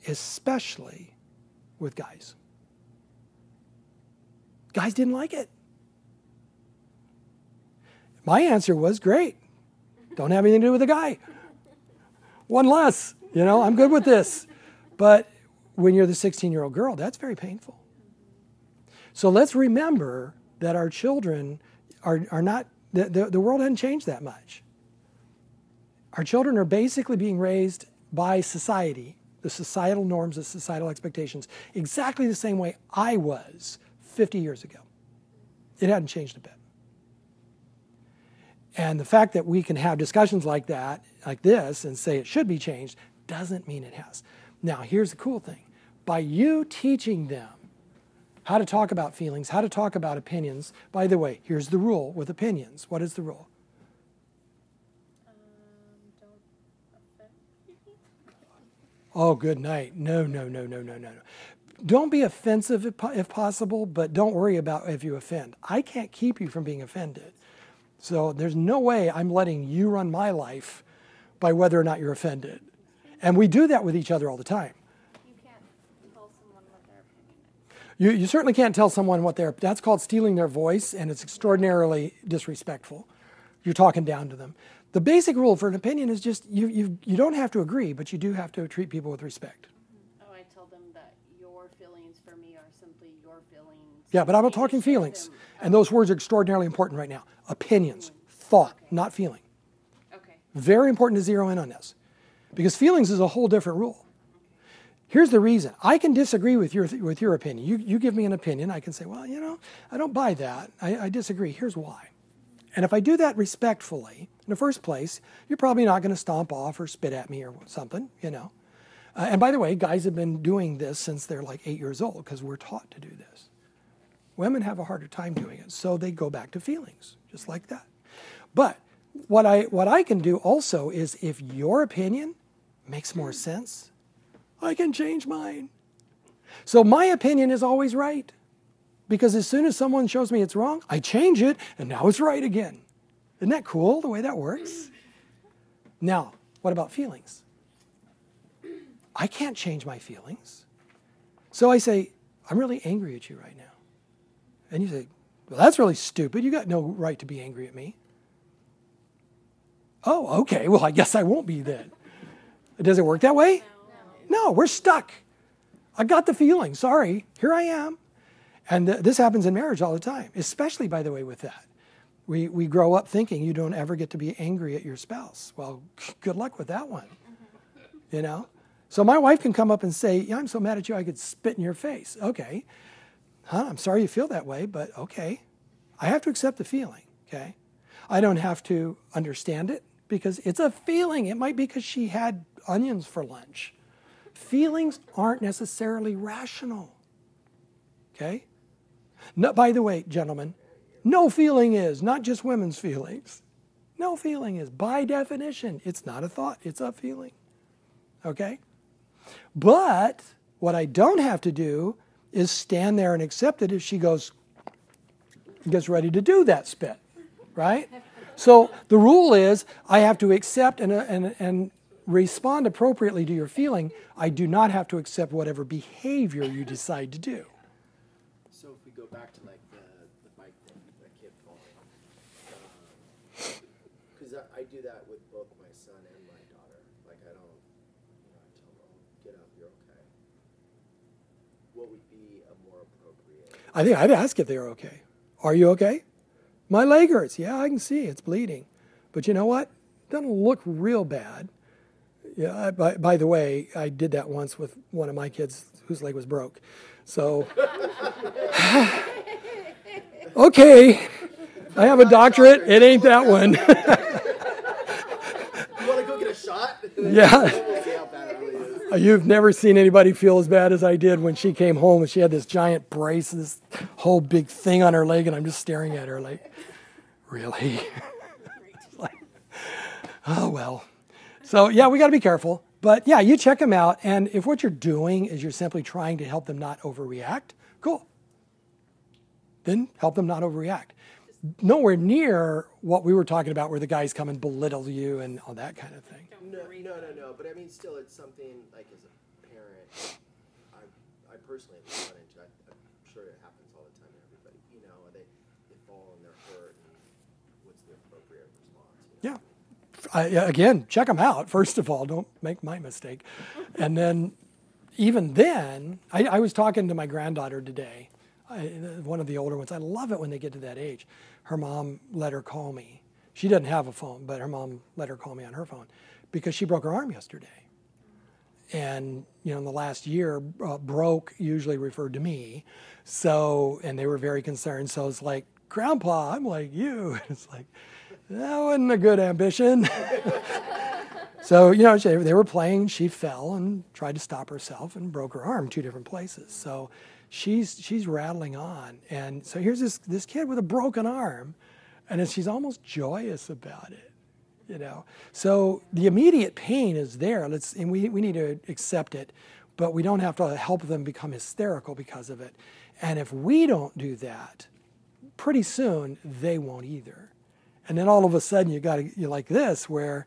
especially with guys. Guys didn't like it. My answer was great. Don't have anything to do with the guy. One less, you know, I'm good with this. But when you're the 16 year old girl, that's very painful. So let's remember that our children are, are not, the, the, the world hasn't changed that much. Our children are basically being raised by society, the societal norms, the societal expectations, exactly the same way I was 50 years ago. It hadn't changed a bit. And the fact that we can have discussions like that, like this, and say it should be changed, doesn't mean it has. Now, here's the cool thing by you teaching them how to talk about feelings, how to talk about opinions, by the way, here's the rule with opinions. What is the rule? Um, don't offend people. Oh, good night. No, no, no, no, no, no, no. Don't be offensive if, if possible, but don't worry about if you offend. I can't keep you from being offended. So there's no way I'm letting you run my life by whether or not you're offended. And we do that with each other all the time. You can't tell someone what their opinion is. You, you certainly can't tell someone what they're, that's called stealing their voice, and it's extraordinarily disrespectful. You're talking down to them. The basic rule for an opinion is just you, you, you don't have to agree, but you do have to treat people with respect. Oh, I tell them that your feelings for me are simply your feelings. Yeah, but I'm not talking feelings. And those words are extraordinarily important right now. Opinions, thought, not feeling. Okay. Very important to zero in on this because feelings is a whole different rule. Here's the reason I can disagree with your, with your opinion. You, you give me an opinion, I can say, well, you know, I don't buy that. I, I disagree. Here's why. And if I do that respectfully, in the first place, you're probably not going to stomp off or spit at me or something, you know. Uh, and by the way, guys have been doing this since they're like eight years old because we're taught to do this. Women have a harder time doing it, so they go back to feelings, just like that. But what I what I can do also is if your opinion makes more sense, I can change mine. So my opinion is always right. Because as soon as someone shows me it's wrong, I change it and now it's right again. Isn't that cool the way that works? Now, what about feelings? I can't change my feelings. So I say, I'm really angry at you right now. And you say, Well, that's really stupid. You got no right to be angry at me. Oh, okay. Well, I guess I won't be then. Does it work that way? No, we're stuck. I got the feeling. Sorry. Here I am. And th- this happens in marriage all the time, especially, by the way, with that. We, we grow up thinking you don't ever get to be angry at your spouse. Well, [laughs] good luck with that one. You know? So my wife can come up and say, yeah, I'm so mad at you, I could spit in your face. Okay. Huh, I'm sorry you feel that way, but okay. I have to accept the feeling, okay? I don't have to understand it because it's a feeling. It might be because she had onions for lunch. Feelings aren't necessarily rational, okay? No, by the way, gentlemen, no feeling is, not just women's [laughs] feelings. No feeling is, by definition, it's not a thought, it's a feeling. Okay? But what I don't have to do is stand there and accept it if she goes, gets ready to do that spit, right? So the rule is I have to accept and, uh, and, and respond appropriately to your feeling. I do not have to accept whatever behavior you decide to do. So if we go back to like the, the bike thing, the kid falling, because I, I do that with both my son and my daughter. Like I don't, you know, I tell them, oh, get up, you're okay. What would be a more appropriate? I think I'd ask if they're okay. Are you okay? My leg hurts. Yeah, I can see it's bleeding. But you know what? It Doesn't look real bad. Yeah. I, by, by the way, I did that once with one of my kids whose leg was broke. So, [sighs] okay, I have a doctorate. It ain't that one. [laughs] You want to go get a shot? yeah. [laughs] we'll see how bad it really is. Uh, you've never seen anybody feel as bad as I did when she came home and she had this giant brace, this whole big thing on her leg, and I'm just staring at her like, really? [laughs] Like, oh, well. So, yeah, we got to be careful. But yeah, you check them out. And if what you're doing is you're simply trying to help them not overreact, cool. Then help them not overreact. Nowhere near what we were talking about where the guys come and belittle you and all that kind of thing. No, no, no, no. But I mean, still, it's something like as a parent, I, I personally have run into. I, I'm sure it happens all the time to everybody. You know, they they fall and they're hurt, and what's the appropriate response? You know? Yeah. I, again, check them out. First of all, don't make my mistake. And then, even then, I, I was talking to my granddaughter today, I, one of the older ones. I love it when they get to that age. Her mom let her call me. She doesn't have a phone, but her mom let her call me on her phone because she broke her arm yesterday. And you know, in the last year, uh, broke usually referred to me. So, and they were very concerned. So it's like, Grandpa, I'm like you. [laughs] It's like, that wasn't a good ambition. [laughs] so, you know, they were playing. She fell and tried to stop herself and broke her arm two different places. So she's, she's rattling on. And so here's this, this kid with a broken arm, and she's almost joyous about it. you know. So the immediate pain is there. Let's and we, we need to accept it, but we don't have to help them become hysterical because of it. And if we don't do that, pretty soon they won't either. And then all of a sudden you got to you like this where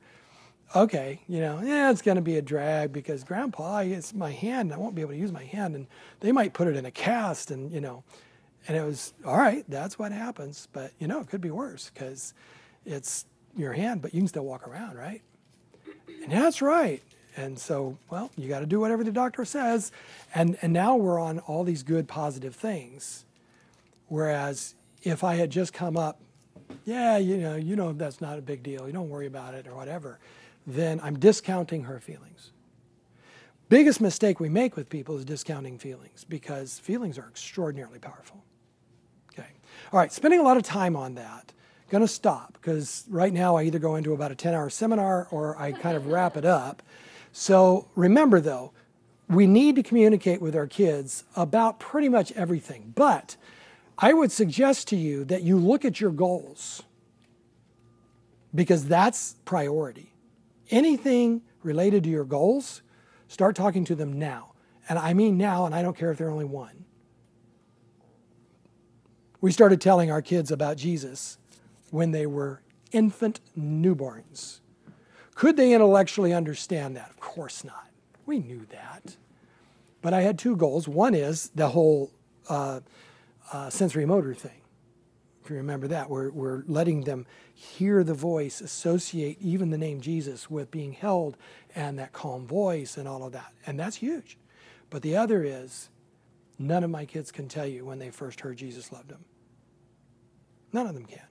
okay, you know, yeah, it's going to be a drag because grandpa, it's my hand. I won't be able to use my hand. And they might put it in a cast and, you know, and it was, all right, that's what happens. But, you know, it could be worse because it's your hand, but you can still walk around, right? And that's right. And so, well, you got to do whatever the doctor says. And, and now we're on all these good, positive things. Whereas if I had just come up, yeah, you know, you know that's not a big deal. You don't worry about it or whatever then I'm discounting her feelings. Biggest mistake we make with people is discounting feelings because feelings are extraordinarily powerful. Okay. All right, spending a lot of time on that. Going to stop because right now I either go into about a 10 hour seminar or I kind of wrap it up. So remember though, we need to communicate with our kids about pretty much everything. But I would suggest to you that you look at your goals because that's priority anything related to your goals, start talking to them now. And I mean now, and I don't care if they're only one. We started telling our kids about Jesus when they were infant newborns. Could they intellectually understand that? Of course not. We knew that. But I had two goals. One is the whole uh, uh, sensory motor thing. If you remember that, we're, we're letting them hear the voice, associate even the name Jesus with being held and that calm voice and all of that. And that's huge. But the other is none of my kids can tell you when they first heard Jesus loved them. None of them can.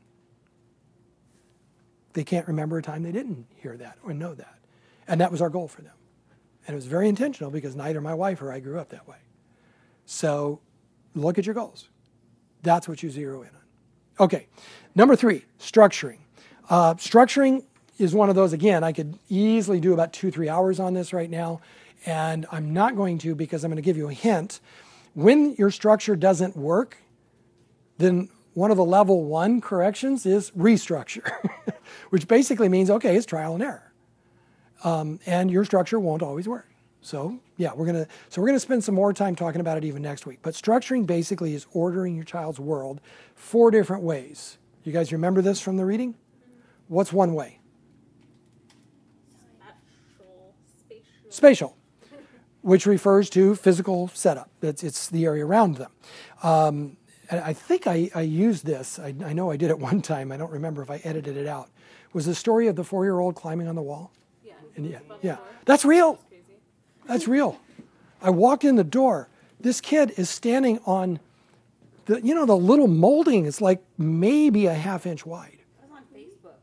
They can't remember a time they didn't hear that or know that. And that was our goal for them. And it was very intentional because neither my wife or I grew up that way. So look at your goals. That's what you zero in on. Okay, number three, structuring. Uh, structuring is one of those, again, I could easily do about two, three hours on this right now, and I'm not going to because I'm going to give you a hint. When your structure doesn't work, then one of the level one corrections is restructure, [laughs] which basically means, okay, it's trial and error. Um, and your structure won't always work. So yeah, we're gonna so we're gonna spend some more time talking about it even next week. But structuring basically is ordering your child's world four different ways. You guys remember this from the reading? What's one way? Spatial. Spatial. Which refers to physical setup. It's, it's the area around them. Um, I think I, I used this. I, I know I did it [laughs] one time. I don't remember if I edited it out. Was the story of the four-year-old climbing on the wall? Yeah. And yeah, yeah, that's real. Crazy. That's real. I walked in the door. This kid is standing on the, you know, the little molding is like maybe a half inch wide. It was on Facebook.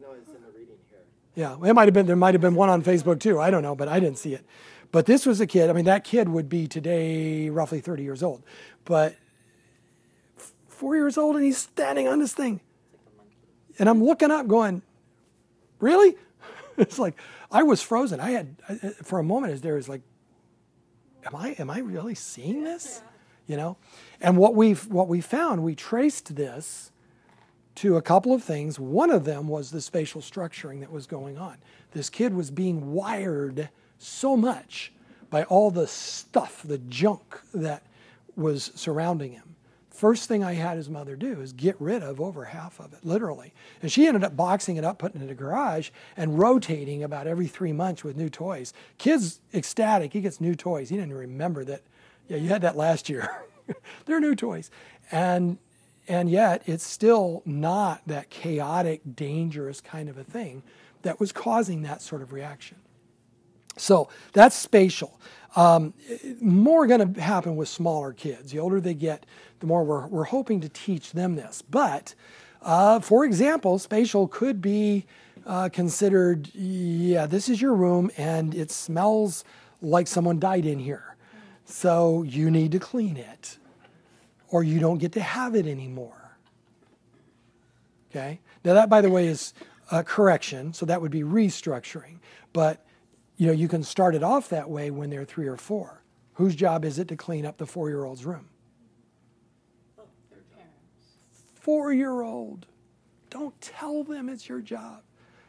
No, it's in the reading here. Yeah, it might have been. There might have been one on Facebook too. I don't know, but I didn't see it. But this was a kid. I mean, that kid would be today roughly 30 years old, but f- four years old, and he's standing on this thing. And I'm looking up, going, "Really?" [laughs] it's like I was frozen. I had I, uh, for a moment, as there was like, "Am I? Am I really seeing this?" You know. And what we've what we found, we traced this to a couple of things. One of them was the spatial structuring that was going on. This kid was being wired so much by all the stuff, the junk that was surrounding him. First thing I had his mother do is get rid of over half of it, literally. And she ended up boxing it up, putting it in a garage, and rotating about every three months with new toys. Kid's ecstatic. He gets new toys. He didn't remember that, yeah, you had that last year. [laughs] They're new toys. And and yet it's still not that chaotic, dangerous kind of a thing that was causing that sort of reaction. So that's spatial. Um, more going to happen with smaller kids. The older they get, the more we're, we're hoping to teach them this. But uh, for example, spatial could be uh, considered yeah, this is your room and it smells like someone died in here. So you need to clean it or you don't get to have it anymore. Okay? Now, that, by the way, is a correction, so that would be restructuring. But you know, you can start it off that way when they're three or four. Whose job is it to clean up the four year old's room? Four year old. Don't tell them it's your job.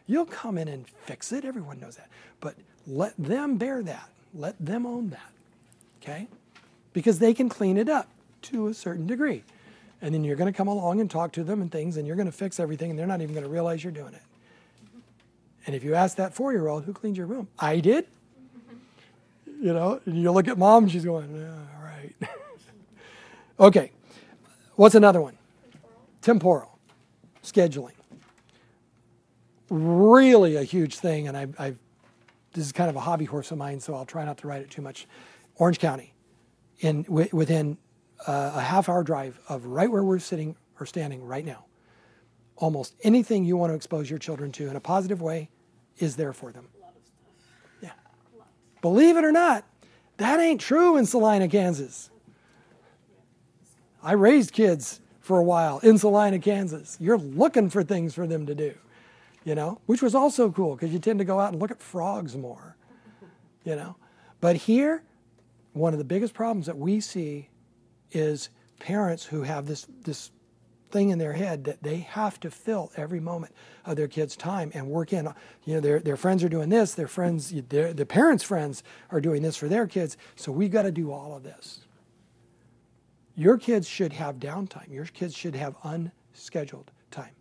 You'll come in and fix it. Everyone knows that. But let them bear that. Let them own that. Okay? Because they can clean it up to a certain degree. And then you're going to come along and talk to them and things, and you're going to fix everything, and they're not even going to realize you're doing it. And if you ask that four year old, who cleaned your room? I did. You know, and you look at mom, she's going, all right. [laughs] okay. What's another one? Temporal. Scheduling. Really a huge thing, and I've, I've this is kind of a hobby horse of mine, so I'll try not to write it too much. Orange County, in w- within uh, a half hour drive of right where we're sitting or standing right now, almost anything you want to expose your children to in a positive way is there for them. Yeah. Believe it or not, that ain't true in Salina, Kansas. I raised kids for a while in Salina, Kansas. You're looking for things for them to do, you know, which was also cool because you tend to go out and look at frogs more, you know. But here, one of the biggest problems that we see is parents who have this this thing in their head that they have to fill every moment of their kids' time and work in. You know, their their friends are doing this, their friends, their the parents' friends are doing this for their kids. So we've got to do all of this. Your kids should have downtime. Your kids should have unscheduled time.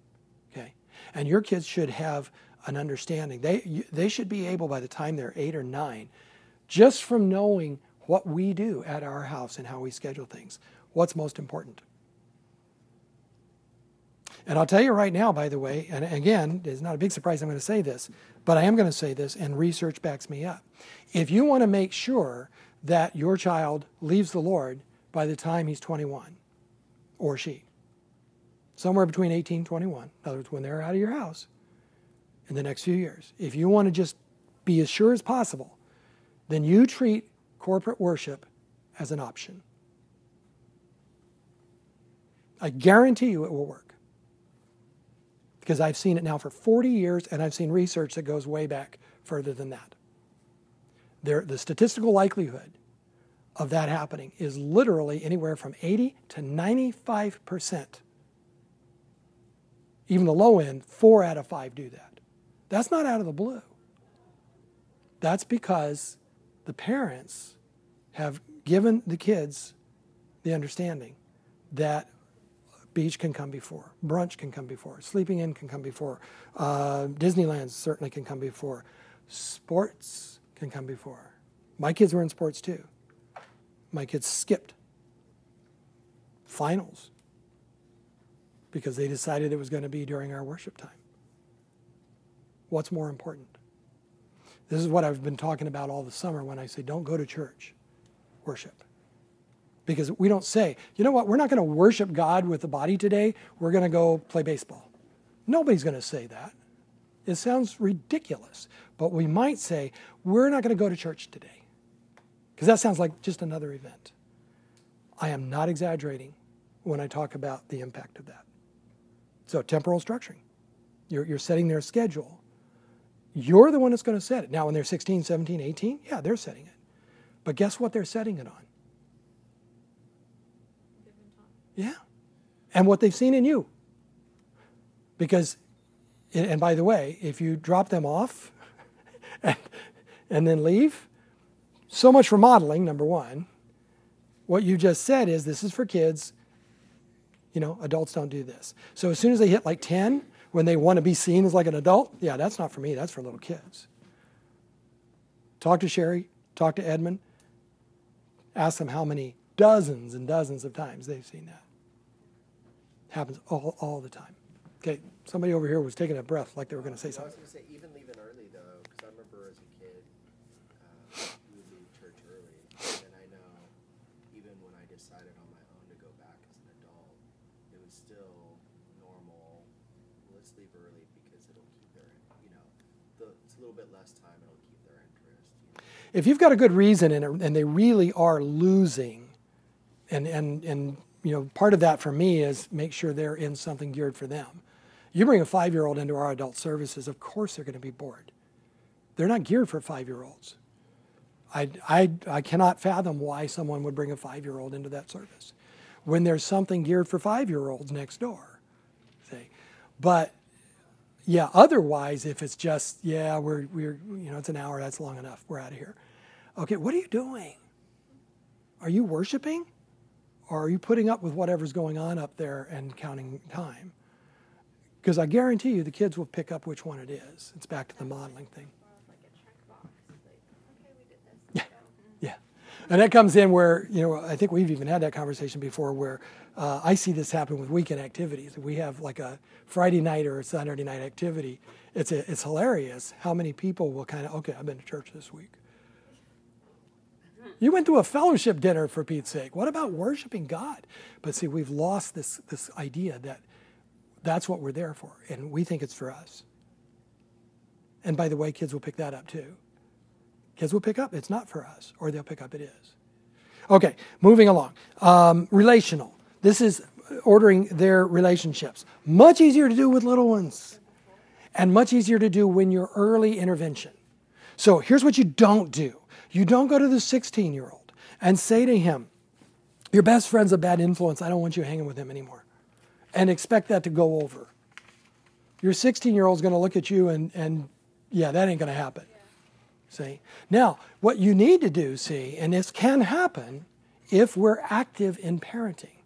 Okay, and your kids should have an understanding. They they should be able by the time they're eight or nine, just from knowing what we do at our house and how we schedule things. What's most important? And I'll tell you right now, by the way, and again, it's not a big surprise I'm going to say this, but I am going to say this, and research backs me up. If you want to make sure that your child leaves the Lord by the time he's 21, or she, somewhere between 18 and 21, in other words, when they're out of your house in the next few years, if you want to just be as sure as possible, then you treat corporate worship as an option. I guarantee you it will work. Because I've seen it now for 40 years and I've seen research that goes way back further than that. There, the statistical likelihood of that happening is literally anywhere from 80 to 95%. Even the low end, four out of five do that. That's not out of the blue. That's because the parents have given the kids the understanding that beach can come before, brunch can come before, sleeping in can come before, uh, Disneyland certainly can come before, sports can come before. My kids were in sports too. My kids skipped finals because they decided it was going to be during our worship time. What's more important? This is what I've been talking about all the summer when I say don't go to church, worship. Because we don't say, you know what, we're not going to worship God with the body today, we're going to go play baseball. Nobody's going to say that. It sounds ridiculous. But we might say, we're not going to go to church today. Because that sounds like just another event. I am not exaggerating when I talk about the impact of that. So, temporal structuring. You're, you're setting their schedule. You're the one that's going to set it. Now, when they're 16, 17, 18, yeah, they're setting it. But guess what they're setting it on? Yeah. And what they've seen in you. Because, and by the way, if you drop them off [laughs] and, and then leave, so much for modeling, number one. What you just said is this is for kids. You know, adults don't do this. So as soon as they hit like 10, when they want to be seen as like an adult, yeah, that's not for me, that's for little kids. Talk to Sherry, talk to Edmund, ask them how many dozens and dozens of times they've seen that. Happens all, all the time. Okay, somebody over here was taking a breath like they were going to say something. I was going to say even leaving early though, because I remember as a kid, uh, we would leave church early, and I know even when I decided on my own to go back as an adult, it was still normal. Let's leave early because it'll keep their, you know, the, it's a little bit less time. It'll keep their interest. You know? if you've got a good reason and, and they really are losing, and, and, and you know, part of that for me is make sure they're in something geared for them. You bring a five year old into our adult services, of course they're going to be bored. They're not geared for five year olds. I, I, I cannot fathom why someone would bring a five year old into that service when there's something geared for five year olds next door. See? But yeah, otherwise, if it's just, yeah, we're, we're, you know, it's an hour, that's long enough, we're out of here. Okay, what are you doing? Are you worshiping? Or are you putting up with whatever's going on up there and counting time? Because I guarantee you the kids will pick up which one it is. It's back to the modeling thing. More of like a checkbox. Like, okay, we did this. Yeah. Yeah. And that comes in where, you know, I think we've even had that conversation before where uh, I see this happen with weekend activities. We have like a Friday night or a Saturday night activity, it's, a, it's hilarious how many people will kind of, okay, I've been to church this week. You went to a fellowship dinner for Pete's sake. What about worshiping God? But see, we've lost this, this idea that that's what we're there for, and we think it's for us. And by the way, kids will pick that up too. Kids will pick up it's not for us, or they'll pick up it is. Okay, moving along. Um, relational. This is ordering their relationships. Much easier to do with little ones, and much easier to do when you're early intervention. So here's what you don't do you don't go to the 16 year old and say to him, Your best friend's a bad influence. I don't want you hanging with him anymore. And expect that to go over. Your 16 year old's going to look at you and, and, yeah, that ain't going to happen. See? Now, what you need to do, see, and this can happen if we're active in parenting,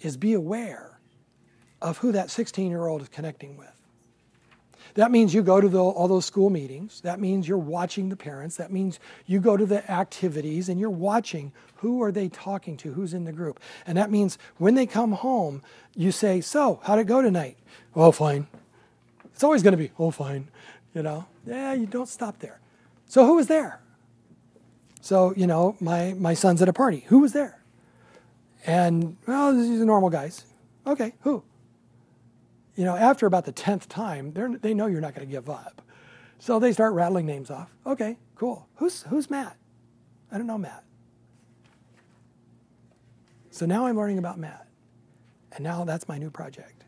is be aware of who that 16 year old is connecting with. That means you go to the, all those school meetings. That means you're watching the parents. That means you go to the activities and you're watching who are they talking to, who's in the group. And that means when they come home, you say, "So, how'd it go tonight?" "Oh, fine." It's always going to be, "Oh, fine." You know? Yeah, you don't stop there. So who was there? So, you know, my, my son's at a party. Who was there? And, well, these are normal guys. Okay, who? You know, after about the 10th time, they're, know you're not going to give up. So they start rattling names off. Okay, cool. Who's, who's Matt? I don't know Matt. So now I'm learning about Matt. And now that's my new project.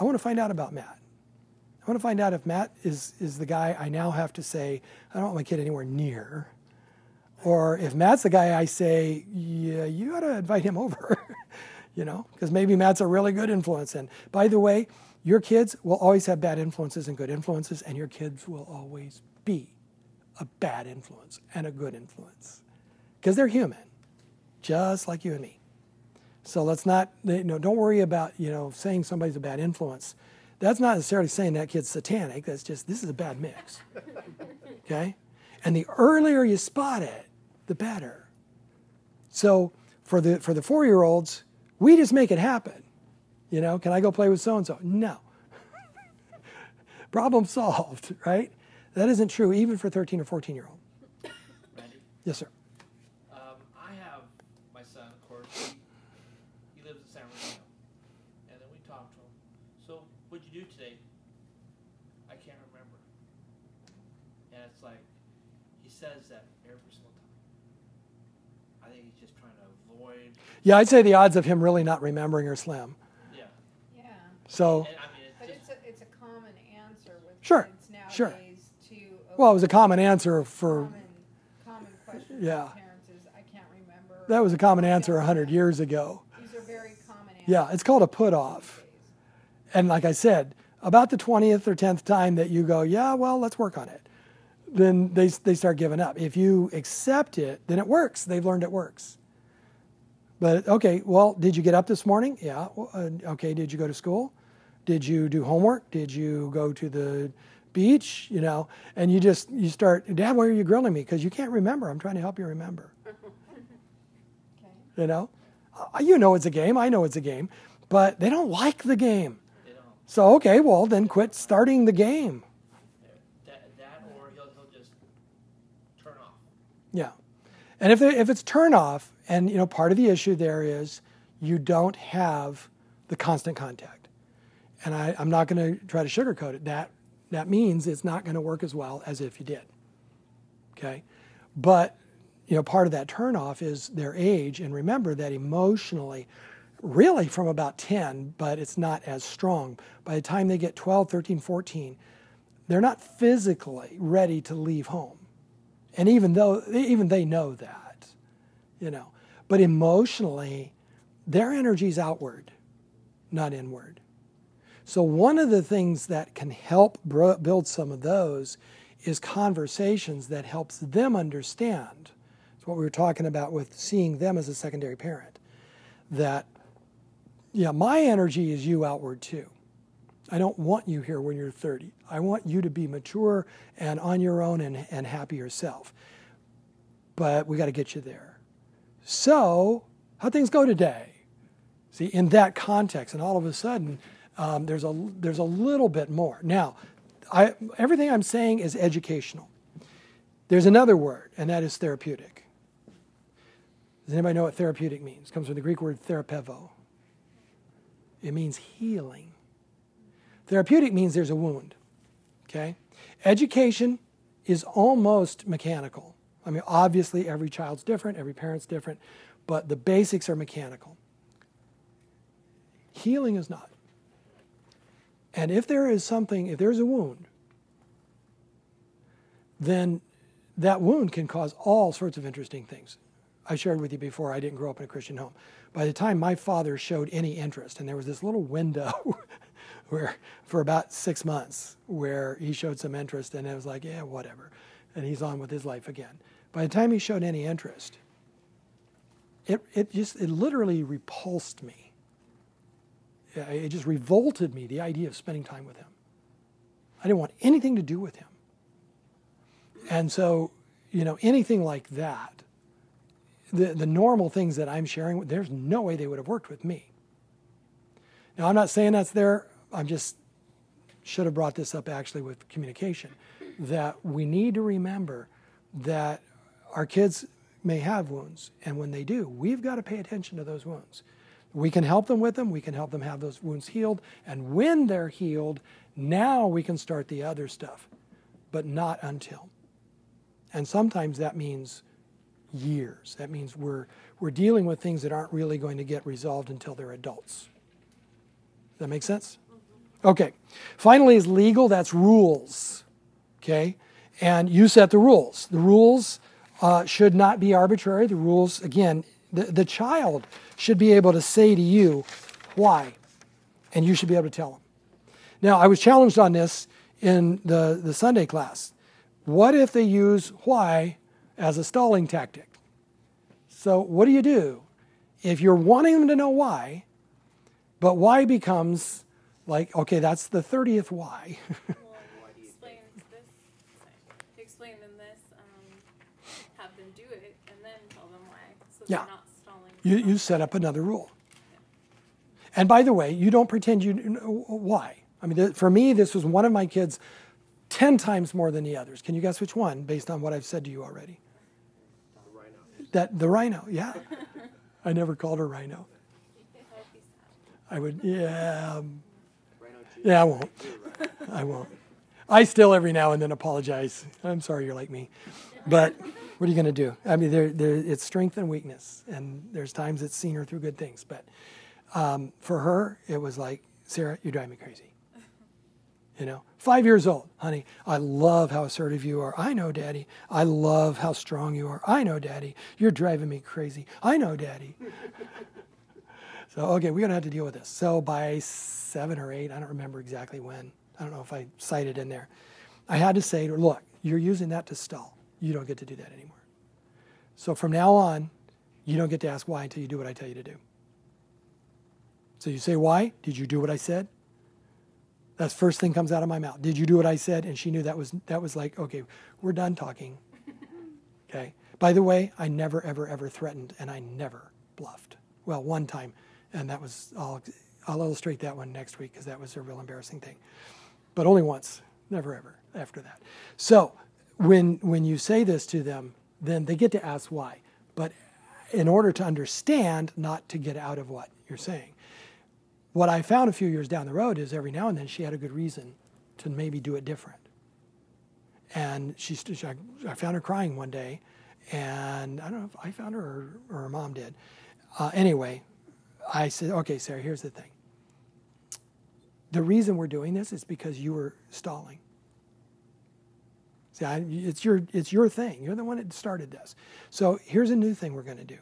I want to find out about Matt. I want to find out if Matt is, is the guy I now have to say, I don't want my kid anywhere near. Or if Matt's the guy I say, yeah, you got to invite him over, [laughs] you know, because maybe Matt's a really good influence. And by the way, your kids will always have bad influences and good influences, and your kids will always be a bad influence and a good influence because they're human, just like you and me. So let's not, you know, don't worry about, you know, saying somebody's a bad influence. That's not necessarily saying that kid's satanic. That's just, this is a bad mix. [laughs] Okay? And the earlier you spot it, the better. So for the, for the four year olds, we just make it happen. You know, can I go play with so and so? No. [laughs] Problem solved, right? That isn't true even for 13 or 14 year old. Yes, sir. um, I have my son, of course. He, he lives in San Bernardino, and then we talked to him. So, what'd you do today? I can't remember. And it's like he says that every single time. I think he's just trying to avoid. Yeah, I'd say the odds of him really not remembering are slim. Yeah. Yeah, So, And, I mean, it's but just it's a, it's a common answer with Sure, kids nowadays sure. to. well, it was a common answer for, Common, common question Yeah. parents is, I can't remember. that was a common answer Yeah. 100 years ago. These are very common answers. Yeah, it's called a put off. And like I said, about the 20th or 10th time that you go, yeah, well, let's work on it, then they, they start giving up. If you accept it, then it works. They've learned it works. But okay, well, did you get up this morning? Yeah. Uh, okay, did you go to school? Did you do homework? Did you go to the beach? You know, and you just you start, Dad, why are you grilling me? Because you can't remember. I'm trying to help you remember. [laughs] Okay. You know, Uh, you know it's a game. I know it's a game, but they don't like the game. So okay, well then quit starting the game. That, that or he'll, he'll just turn off. Yeah, and if they, if it's turn off, and you know part of the issue there is you don't have the constant contact, and I, I'm not going to try to sugarcoat it. That that means it's not going to work as well as if you did. Okay, but you know part of that turnoff is their age, and remember that emotionally. Really, from about 10, but it's not as strong. By the time they get 12, 13, 14, they're not physically ready to leave home. And even though even they know that, you know, but emotionally, their energy is outward, not inward. So, one of the things that can help build some of those is conversations that helps them understand. It's what we were talking about with seeing them as a secondary parent. That, yeah, my energy is you outward too. I don't want you here when you're 30. I want you to be mature and on your own and, and happy yourself. But we got to get you there. So, how things go today? See, in that context, and all of a sudden, um, there's a there's a little bit more. Now, I, everything I'm saying is educational. There's another word, and that is therapeutic. Does anybody know what therapeutic means? It comes from the Greek word therapevo. It means healing. Therapeutic means there's a wound. Okay? Education is almost mechanical. I mean, obviously, every child's different, every parent's different, but the basics are mechanical. Healing is not. And if there is something, if there's a wound, then that wound can cause all sorts of interesting things. I shared with you before, I didn't grow up in a Christian home. By the time my father showed any interest, and there was this little window [laughs] where, for about six months, where he showed some interest, and it was like, yeah, whatever. And he's on with his life again. By the time he showed any interest, it, it just, it literally repulsed me. It just revolted me, the idea of spending time with him. I didn't want anything to do with him. And so, you know, anything like that, the, the normal things that I'm sharing, there's no way they would have worked with me. Now, I'm not saying that's there. I'm just should have brought this up actually with communication that we need to remember that our kids may have wounds, and when they do, we've got to pay attention to those wounds. We can help them with them, we can help them have those wounds healed, and when they're healed, now we can start the other stuff, but not until. And sometimes that means years. That means we're, we're dealing with things that aren't really going to get resolved until they're adults. Does that make sense? Okay. Finally, is legal. That's rules. Okay. And you set the rules. The rules uh, should not be arbitrary. The rules, again, the, the child should be able to say to you why, and you should be able to tell them. Now, I was challenged on this in the, the Sunday class. What if they use why as a stalling tactic? So, what do you do? If you're wanting them to know why, but why becomes like, okay, that's the 30th why. [laughs] Well, explain this, explain in this, um, have them do it and then tell them why, so Yeah. they're not stalling. you, you set up another rule. And by the way, you don't pretend you know why. I mean, th- for me, this was one of my kids 10 times more than the others. Can you guess which one based on what I've said to you already? The rhino. That the rhino, yeah. [laughs] I never called her rhino. That'd be sad. I would, yeah, um, yeah, I won't. I won't. I still every now and then apologize. I'm sorry you're like me. But what are you going to do? I mean, there, there, it's strength and weakness. And there's times it's seen her through good things. But um, for her, it was like, Sarah, you drive me crazy. You know, five years old, honey, I love how assertive you are. I know, Daddy. I love how strong you are. I know, Daddy. You're driving me crazy. I know, Daddy. [laughs] so, okay, we're going to have to deal with this. So, by seven or eight, I don't remember exactly when, I don't know if I cited in there, I had to say, look, you're using that to stall. You don't get to do that anymore. So, from now on, you don't get to ask why until you do what I tell you to do. So, you say, why? Did you do what I said? That's first thing comes out of my mouth. Did you do what I said? And she knew that was that was like, okay, we're done talking. [laughs] Okay. By the way, I never, ever, ever threatened, and I never bluffed. Well, one time, and that was I'll I'll illustrate that one next week because that was a real embarrassing thing. But only once, never ever after that. So when when you say this to them, then they get to ask why. But in order to understand, not to get out of what you're saying. What I found a few years down the road is every now and then she had a good reason to maybe do it different. And she, st- I, I found her crying one day, and I don't know if I found her or, or her mom did. Uh, anyway, I said, okay, Sarah, here's the thing. The reason we're doing this is because you were stalling. See, I, it's, your, it's your thing. You're the one that started this. So here's a new thing we're going to do.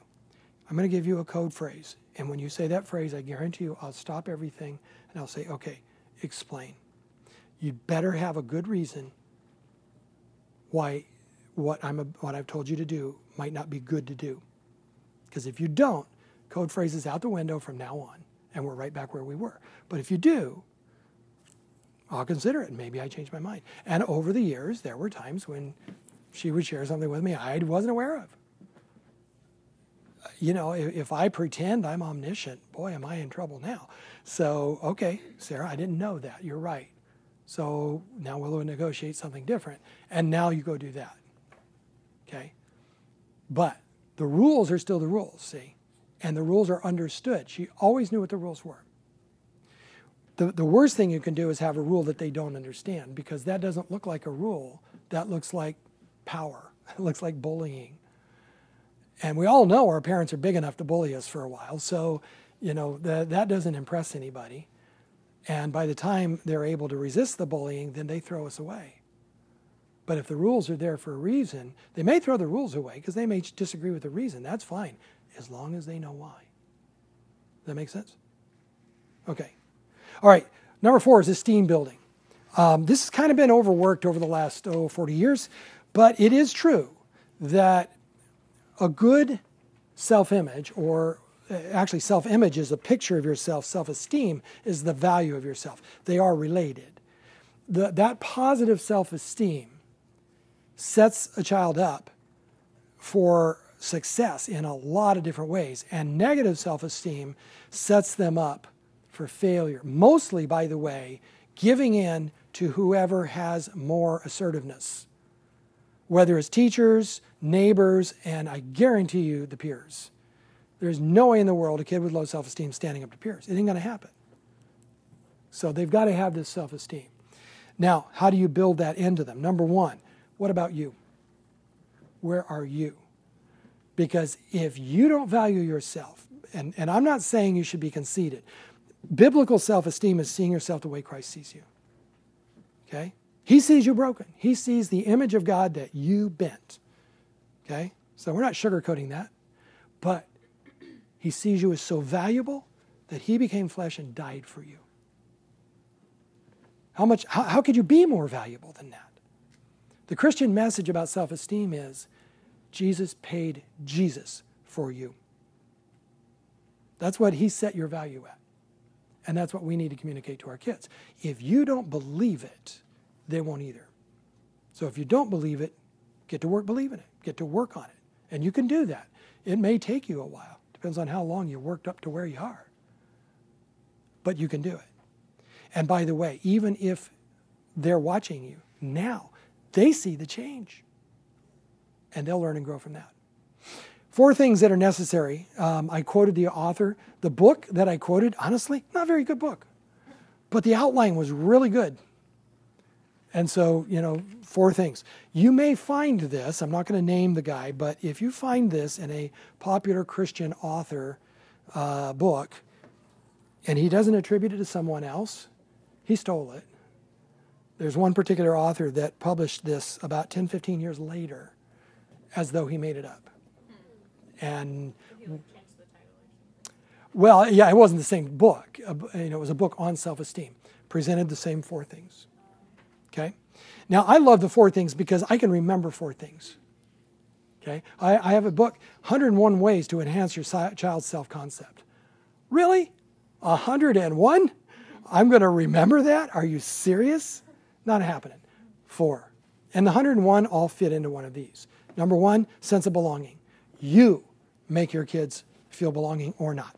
I'm going to give you a code phrase. And when you say that phrase, I guarantee you I'll stop everything and I'll say, okay, explain. You'd better have a good reason why what I'm what I've told you to do might not be good to do. Because if you don't, code phrase is out the window from now on, and we're right back where we were. But if you do, I'll consider it. And maybe I change my mind. And over the years, there were times when she would share something with me I wasn't aware of. You know, if, if I pretend I'm omniscient, boy, am I in trouble now. So, okay, Sarah, I didn't know that. You're right. So now we'll negotiate something different. And now you go do that. Okay? But the rules are still the rules, see? And the rules are understood. She always knew what the rules were. The, the worst thing you can do is have a rule that they don't understand because that doesn't look like a rule. That looks like power, [laughs] it looks like bullying. And we all know our parents are big enough to bully us for a while. So, you know, the, that doesn't impress anybody. And by the time they're able to resist the bullying, then they throw us away. But if the rules are there for a reason, they may throw the rules away because they may disagree with the reason. That's fine, as long as they know why. Does that make sense? Okay. All right. Number four is esteem building. Um, this has kind of been overworked over the last oh, 40 years, but it is true that a good self image, or uh, actually, self image is a picture of yourself, self esteem is the value of yourself. They are related. The, that positive self esteem sets a child up for success in a lot of different ways, and negative self esteem sets them up for failure. Mostly, by the way, giving in to whoever has more assertiveness, whether it's teachers, neighbors, and I guarantee you the peers. There's no way in the world a kid with low self esteem standing up to peers. It ain't going to happen. So they've got to have this self esteem. Now, how do you build that into them? Number one, what about you? Where are you? Because if you don't value yourself, and, and I'm not saying you should be conceited, biblical self esteem is seeing yourself the way Christ sees you. Okay? He sees you broken, He sees the image of God that you bent. Okay? So we're not sugarcoating that. But He sees you as so valuable that He became flesh and died for you. How, much, how, how could you be more valuable than that? The Christian message about self esteem is Jesus paid Jesus for you. That's what he set your value at. And that's what we need to communicate to our kids. If you don't believe it, they won't either. So if you don't believe it, get to work believing it, get to work on it. And you can do that. It may take you a while, depends on how long you worked up to where you are. But you can do it. And by the way, even if they're watching you now, they see the change. And they'll learn and grow from that. Four things that are necessary. Um, I quoted the author. The book that I quoted, honestly, not a very good book, but the outline was really good. And so, you know, four things. You may find this, I'm not going to name the guy, but if you find this in a popular Christian author uh, book and he doesn't attribute it to someone else, he stole it. There's one particular author that published this about 10, 15 years later as though he made it up. And well, yeah, it wasn't the same book. You know, it was a book on self-esteem. Presented the same four things. Okay. Now I love the four things because I can remember four things. Okay. I, I have a book, 101 Ways to Enhance Your Child's Self-Concept. Really? 101? I'm going to remember that? Are you serious? Not happening. Four. And the 101 all fit into one of these. Number one, sense of belonging. You make your kids feel belonging or not.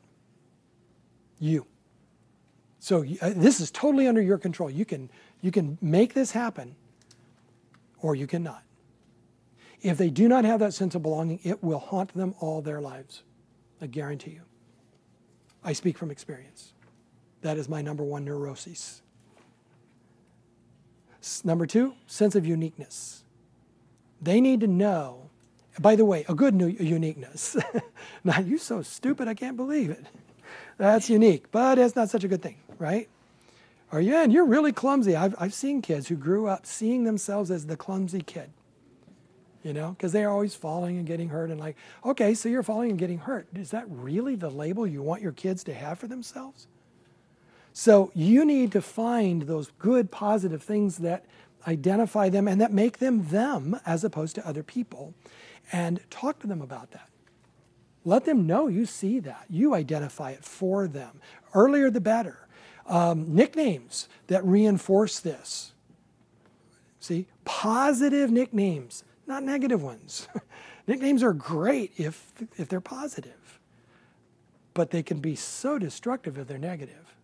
You. So uh, this is totally under your control. You can, you can make this happen or you cannot. If they do not have that sense of belonging, it will haunt them all their lives. I guarantee you. I speak from experience. That is my number one neurosis. Number two, sense of uniqueness. They need to know, by the way, a good new uniqueness. [laughs] now, you so stupid, I can't believe it. That's unique, but it's not such a good thing, right? Or, yeah, and you're really clumsy. I've, I've seen kids who grew up seeing themselves as the clumsy kid, you know, because they're always falling and getting hurt. And, like, okay, so you're falling and getting hurt. Is that really the label you want your kids to have for themselves? So you need to find those good, positive things that identify them and that make them them as opposed to other people and talk to them about that. Let them know you see that. You identify it for them. Earlier, the better. Um, nicknames that reinforce this. See, positive nicknames, not negative ones. [laughs] nicknames are great if, if they're positive, but they can be so destructive if they're negative.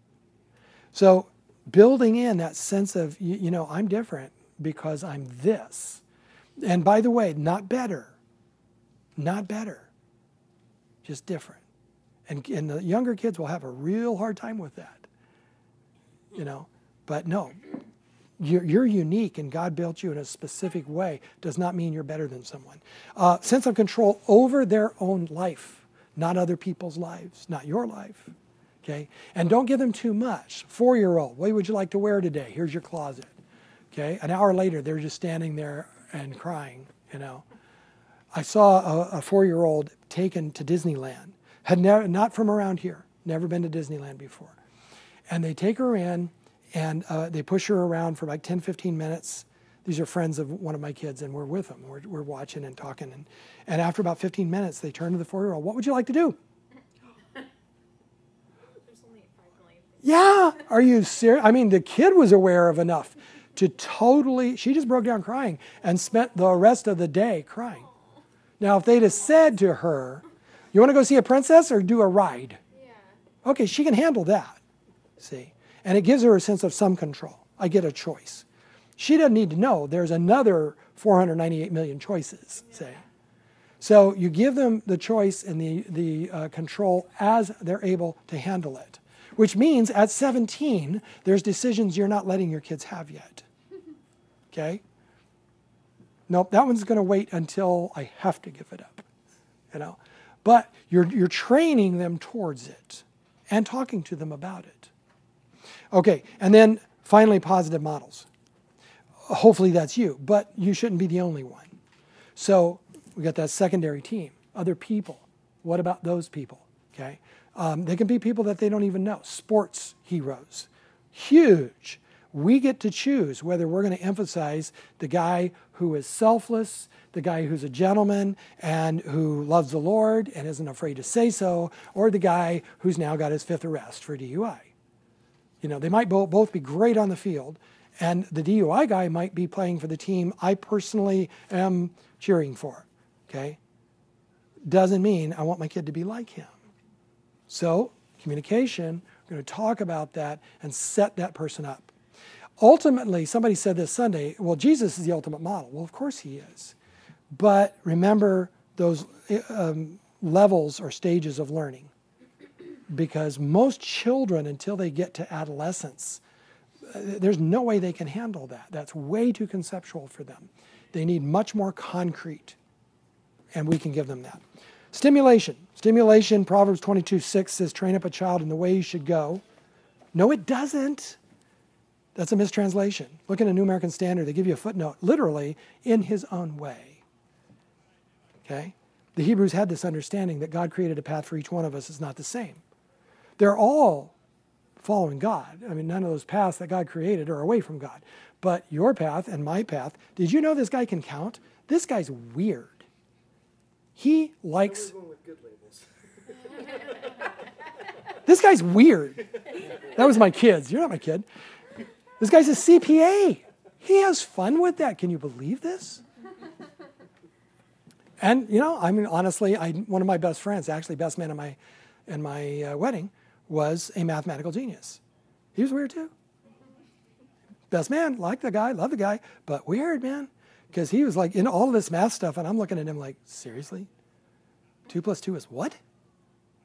So, building in that sense of, you, you know, I'm different because I'm this. And by the way, not better, not better just different. And, and the younger kids will have a real hard time with that. You know, but no, you're, you're unique and God built you in a specific way does not mean you're better than someone. Uh, sense of control over their own life, not other people's lives, not your life. Okay? And don't give them too much. Four year old, what would you like to wear today? Here's your closet. Okay? An hour later, they're just standing there and crying, you know. I saw a, a four year old taken to Disneyland, had never, not from around here, never been to Disneyland before. And they take her in and uh, they push her around for like 10, 15 minutes. These are friends of one of my kids, and we're with them. We're, we're watching and talking. And, and after about 15 minutes, they turn to the four year old, What would you like to do? Yeah, are you serious? I mean, the kid was aware of enough to totally, she just broke down crying and spent the rest of the day crying. Now, if they'd have said to her, You want to go see a princess or do a ride? Yeah. Okay, she can handle that. See? And it gives her a sense of some control. I get a choice. She doesn't need to know there's another 498 million choices, say. So you give them the choice and the, the uh, control as they're able to handle it, which means at 17, there's decisions you're not letting your kids have yet. [laughs] Okay? Nope, that one's going to wait until I have to give it up. You know, but you're you're training them towards it and talking to them about it. Okay, and then finally, positive models. Hopefully that's you, but you shouldn't be the only one. So we got that secondary team, other people. What about those people? Okay, um, they can be people that they don't even know. Sports heroes, huge we get to choose whether we're going to emphasize the guy who is selfless, the guy who's a gentleman and who loves the Lord and isn't afraid to say so, or the guy who's now got his fifth arrest for DUI. You know, they might both be great on the field, and the DUI guy might be playing for the team I personally am cheering for. Okay? Doesn't mean I want my kid to be like him. So, communication, we're going to talk about that and set that person up. Ultimately, somebody said this Sunday, well, Jesus is the ultimate model. Well, of course he is. But remember those um, levels or stages of learning. Because most children, until they get to adolescence, uh, there's no way they can handle that. That's way too conceptual for them. They need much more concrete, and we can give them that. Stimulation. Stimulation, Proverbs 22 6 says, train up a child in the way he should go. No, it doesn't. That's a mistranslation. Look in a New American Standard, they give you a footnote, literally, in his own way. Okay? The Hebrews had this understanding that God created a path for each one of us is not the same. They're all following God. I mean, none of those paths that God created are away from God. But your path and my path, did you know this guy can count? This guy's weird. He likes. [laughs] this guy's weird. That was my kids. You're not my kid. This guy's a CPA. He has fun with that. Can you believe this? [laughs] And you know, I mean, honestly, I, one of my best friends, actually best man in my in my uh, wedding, was a mathematical genius. He was weird too. Best man, like the guy, love the guy, but weird man, because he was like in all of this math stuff, and I'm looking at him like, seriously, two plus two is what?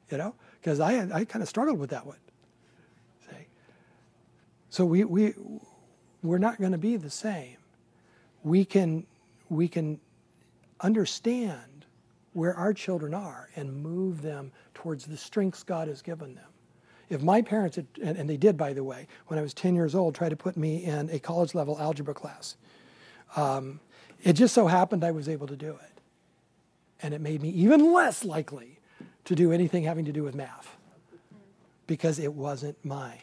You know, because I I kind of struggled with that one. So we, we, we're not going to be the same. We can, we can understand where our children are and move them towards the strengths God has given them. If my parents, had, and, and they did, by the way, when I was 10 years old, try to put me in a college level algebra class, um, it just so happened I was able to do it. And it made me even less likely to do anything having to do with math because it wasn't my.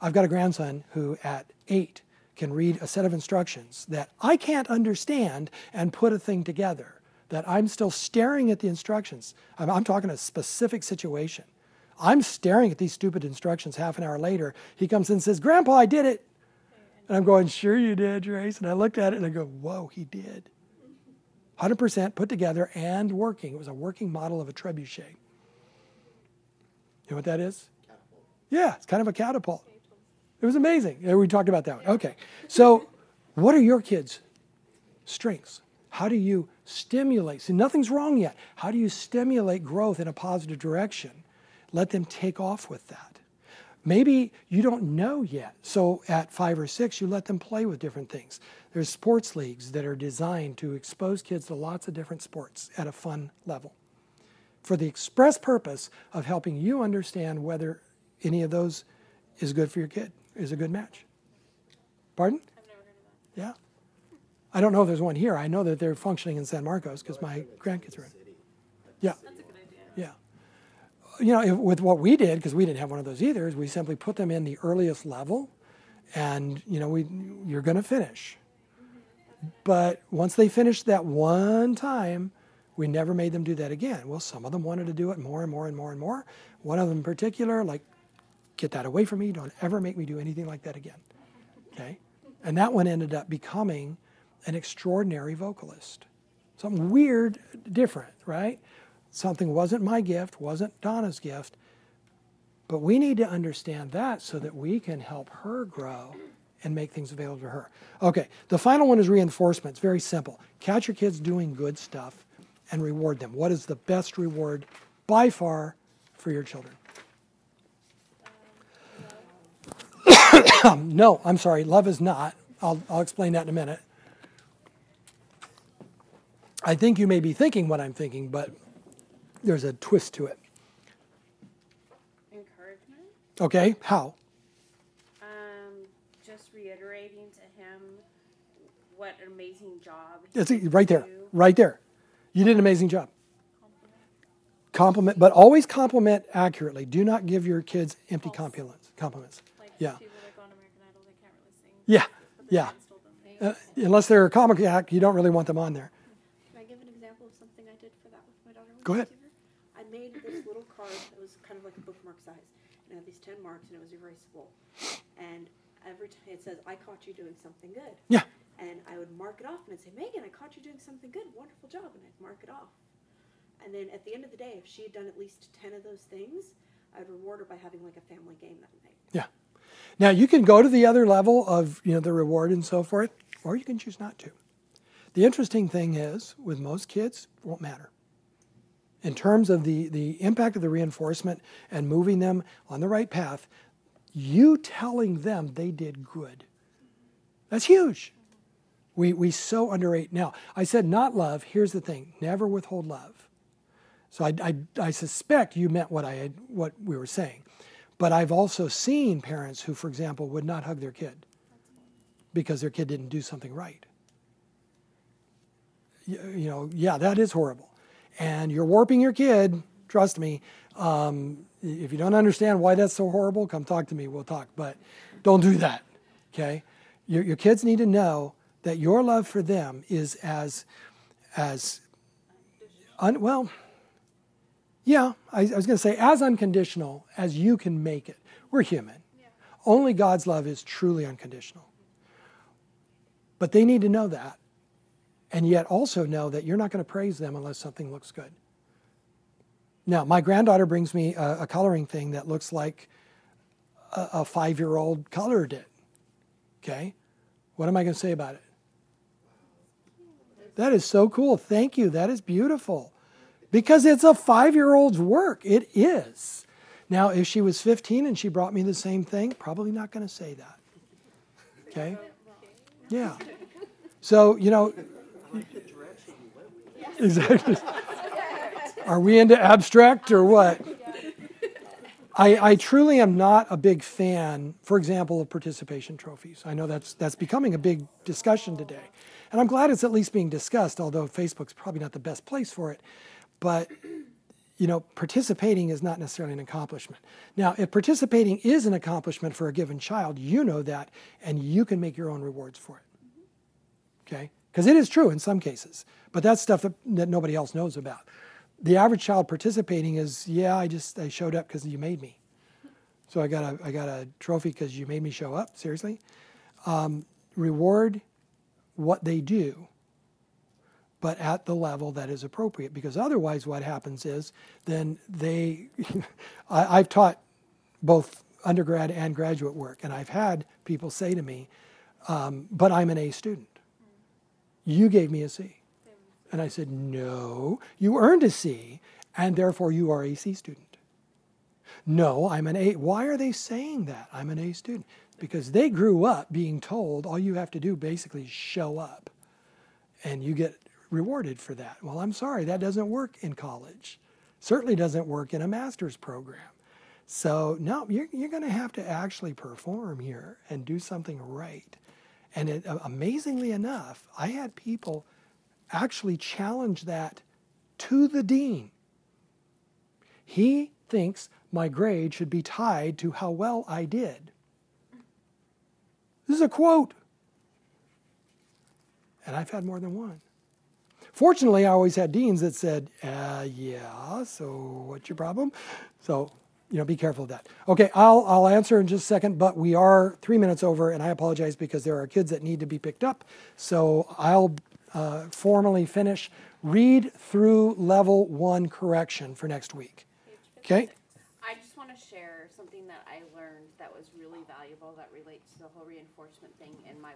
I've got a grandson who at eight can read a set of instructions that I can't understand and put a thing together. That I'm still staring at the instructions. I'm, I'm talking a specific situation. I'm staring at these stupid instructions half an hour later. He comes in and says, Grandpa, I did it. And I'm going, Sure, you did, Trace. And I looked at it and I go, Whoa, he did. 100% put together and working. It was a working model of a trebuchet. You know what that is? Catapult. Yeah, it's kind of a catapult. It was amazing. We talked about that one. Okay. So, what are your kids' strengths? How do you stimulate? See, nothing's wrong yet. How do you stimulate growth in a positive direction? Let them take off with that. Maybe you don't know yet. So at five or six, you let them play with different things. There's sports leagues that are designed to expose kids to lots of different sports at a fun level for the express purpose of helping you understand whether any of those is good for your kid, is a good match. Pardon? I've never heard of that. Yeah. I don't know if there's one here. I know that they're functioning in San Marcos because my grandkids are in. Yeah, That's a good idea. yeah. You know, if, with what we did, because we didn't have one of those either, is we simply put them in the earliest level, and you know, we you're going to finish. But once they finished that one time, we never made them do that again. Well, some of them wanted to do it more and more and more and more. One of them in particular, like, get that away from me. Don't ever make me do anything like that again. Okay? And that one ended up becoming an extraordinary vocalist. Something weird, different, right? Something wasn't my gift, wasn't Donna's gift. But we need to understand that so that we can help her grow and make things available to her. Okay, the final one is reinforcement. It's very simple. Catch your kids doing good stuff and reward them. What is the best reward by far for your children? [coughs] no, I'm sorry, love is not. I'll, I'll explain that in a minute. I think you may be thinking what I'm thinking, but there's a twist to it. Encouragement. Okay, how? Um, just reiterating to him what an amazing job. It's right there, do. right there. You did an amazing job. Compliment, but always compliment accurately. Do not give your kids empty compliments. Compliments. Like Yeah. people that go on American Idol, they can't really sing. Yeah, yeah. fans told them they- Uh, unless they're a comic act, you don't really want them on there. Can I give an example of something I did for that with my daughter? Go ahead. I made this little card that was kind of like a bookmark size, and it had these ten marks, and it was erasable. And every time it says, "I caught you doing something good," Yeah, and I would mark it off, and I'd say, "Megan, I caught you doing something good. Wonderful job," and I'd mark it off. And then at the end of the day, if she had done at least ten of those things, I'd reward her by having like a family game that night. yeah. Now you can go to the other level of you know the reward and so forth, or you can choose not to. The interesting thing is, with most kids, it won't matter. In terms of the, the impact of the reinforcement and moving them on the right path, you telling them they did good. That's huge. We, we so underrate. Now, I said not love. Here's the thing never withhold love. So I, I, I suspect you meant what, I had, what we were saying. But I've also seen parents who, for example, would not hug their kid because their kid didn't do something right. Y- You know, yeah, that is horrible. And you're warping your kid, trust me. Um, if you don't understand why that's so horrible, come talk to me. We'll talk. But don't do that, okay? Your, your kids need to know that your love for them is as, as, un, well, yeah, I, I was going to say as unconditional as you can make it. We're human. Only God's love is truly unconditional. But they need to know that. And yet also know that you're not going to praise them unless something looks good. Now, my granddaughter brings me a, a coloring thing that looks like a, a five year old colored it. Okay? What am I going to say about it? That is so cool. Thank you. That is beautiful. Because it's a five year old's work. It is. Now, if she was 15 and she brought me the same thing, probably not going to say that. Okay? Yeah. So, you know, exactly. Are we into abstract or what? I, I truly am not a big fan, for example, of participation trophies. I know that's that's becoming a big discussion today. And I'm glad it's at least being discussed, although Facebook's probably not the best place for it. But you know, participating is not necessarily an accomplishment. Now, if participating is an accomplishment for a given child, you know that, and you can make your own rewards for it. Okay? Because it is true in some cases, but that's stuff that, that nobody else knows about. The average child participating is, yeah, I just I showed up because you made me. So I got a I got a trophy because you made me show up. Seriously, um, reward what they do, but at the level that is appropriate. Because otherwise, what happens is then they. [laughs] I, I've taught both undergrad and graduate work, and I've had people say to me, um, "But I'm an A student. You gave me a C. And I said, No, you earned a C, and therefore you are a C student. No, I'm an A. Why are they saying that? I'm an A student. Because they grew up being told all you have to do basically is show up, and you get rewarded for that. Well, I'm sorry, that doesn't work in college. Certainly doesn't work in a master's program. So, no, you're, you're going to have to actually perform here and do something right. And it, uh, amazingly enough, I had people actually challenge that to the dean. He thinks my grade should be tied to how well I did. This is a quote. And I've had more than one. Fortunately, I always had deans that said, uh, yeah, so what's your problem? So, you know, be careful of that. Okay, I'll, I'll answer in just a second, but we are three minutes over, and I apologize because there are kids that need to be picked up. So I'll uh, formally finish, read through level one correction for next week. Okay? I just want to share something that I learned that was really valuable that relates to the whole reinforcement thing in my